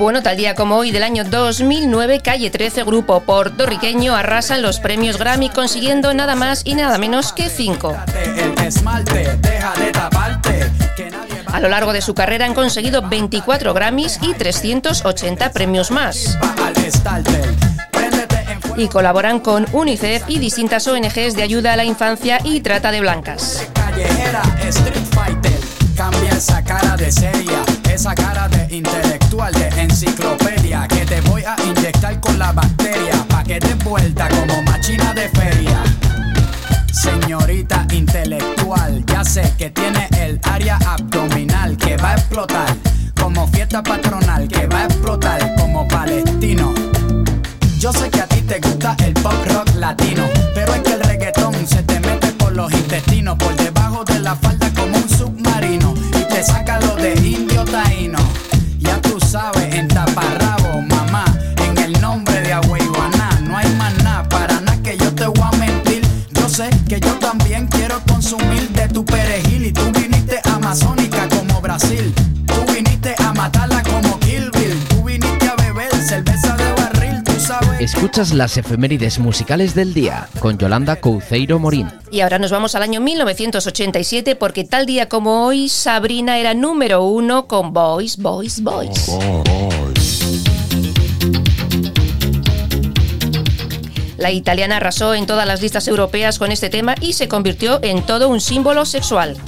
Bueno, tal día como hoy del año 2009, Calle 13, grupo puertorriqueño, arrasan los premios Grammy consiguiendo nada más y nada menos que 5. El esmalte, deja de taparte. Que nadie A lo largo de su carrera han conseguido 24 Grammys y 380 premios más. Y colaboran con UNICEF y distintas ONGs de ayuda a la infancia y trata de blancas. Cambia esa cara de seria, esa cara de de enciclopedia. Que te voy a inyectar con la bacteria, pa' que te vuelta como machina de feria. Señorita intelectual, ya sé que tiene el área abdominal que va a explotar como fiesta patronal, que va a explotar como palestino. Yo sé que a ti te gusta el pop rock latino, pero es que el reggaetón se te mete por los intestinos, por debajo de la falda como un submarino y te saca lo de sabes, en taparrabo, mamá, en el nombre de Agüeyuaná, no hay más nada, para nada que yo te voy a mentir. Yo sé que yo Escuchas las efemérides musicales del día con Yolanda Couceiro Morín. Y ahora nos vamos al año 1987 porque tal día como hoy Sabrina era número uno con Boys, Boys, Boys. La italiana arrasó en todas las listas europeas con este tema y se convirtió en todo un símbolo sexual.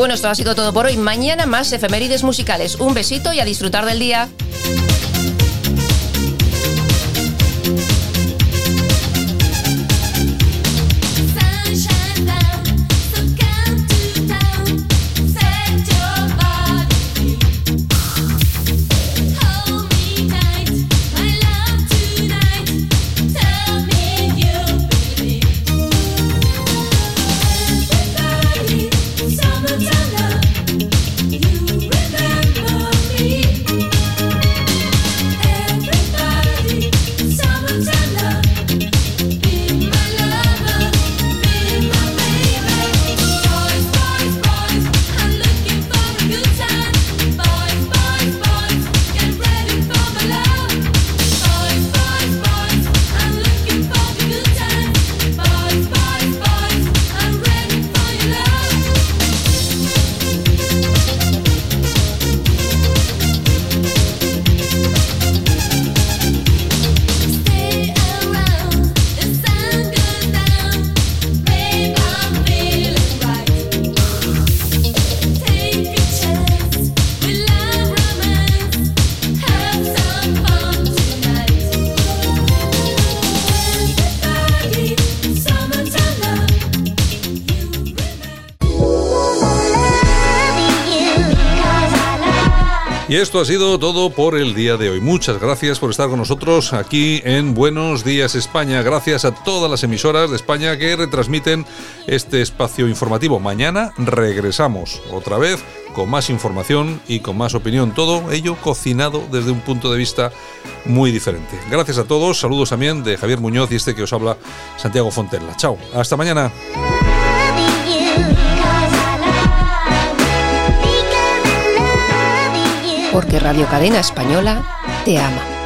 Bueno, esto ha sido todo por hoy. Mañana más efemérides musicales. Un besito y a disfrutar del día. Esto ha sido todo por el día de hoy. Muchas gracias por estar con nosotros aquí en Buenos Días España. Gracias a todas las emisoras de España que retransmiten este espacio informativo. Mañana regresamos otra vez con más información y con más opinión. Todo ello cocinado desde un punto de vista muy diferente. Gracias a todos. Saludos también de Javier Muñoz y este que os habla Santiago Fontella. Chao. Hasta mañana. Porque Radio Cadena Española te ama.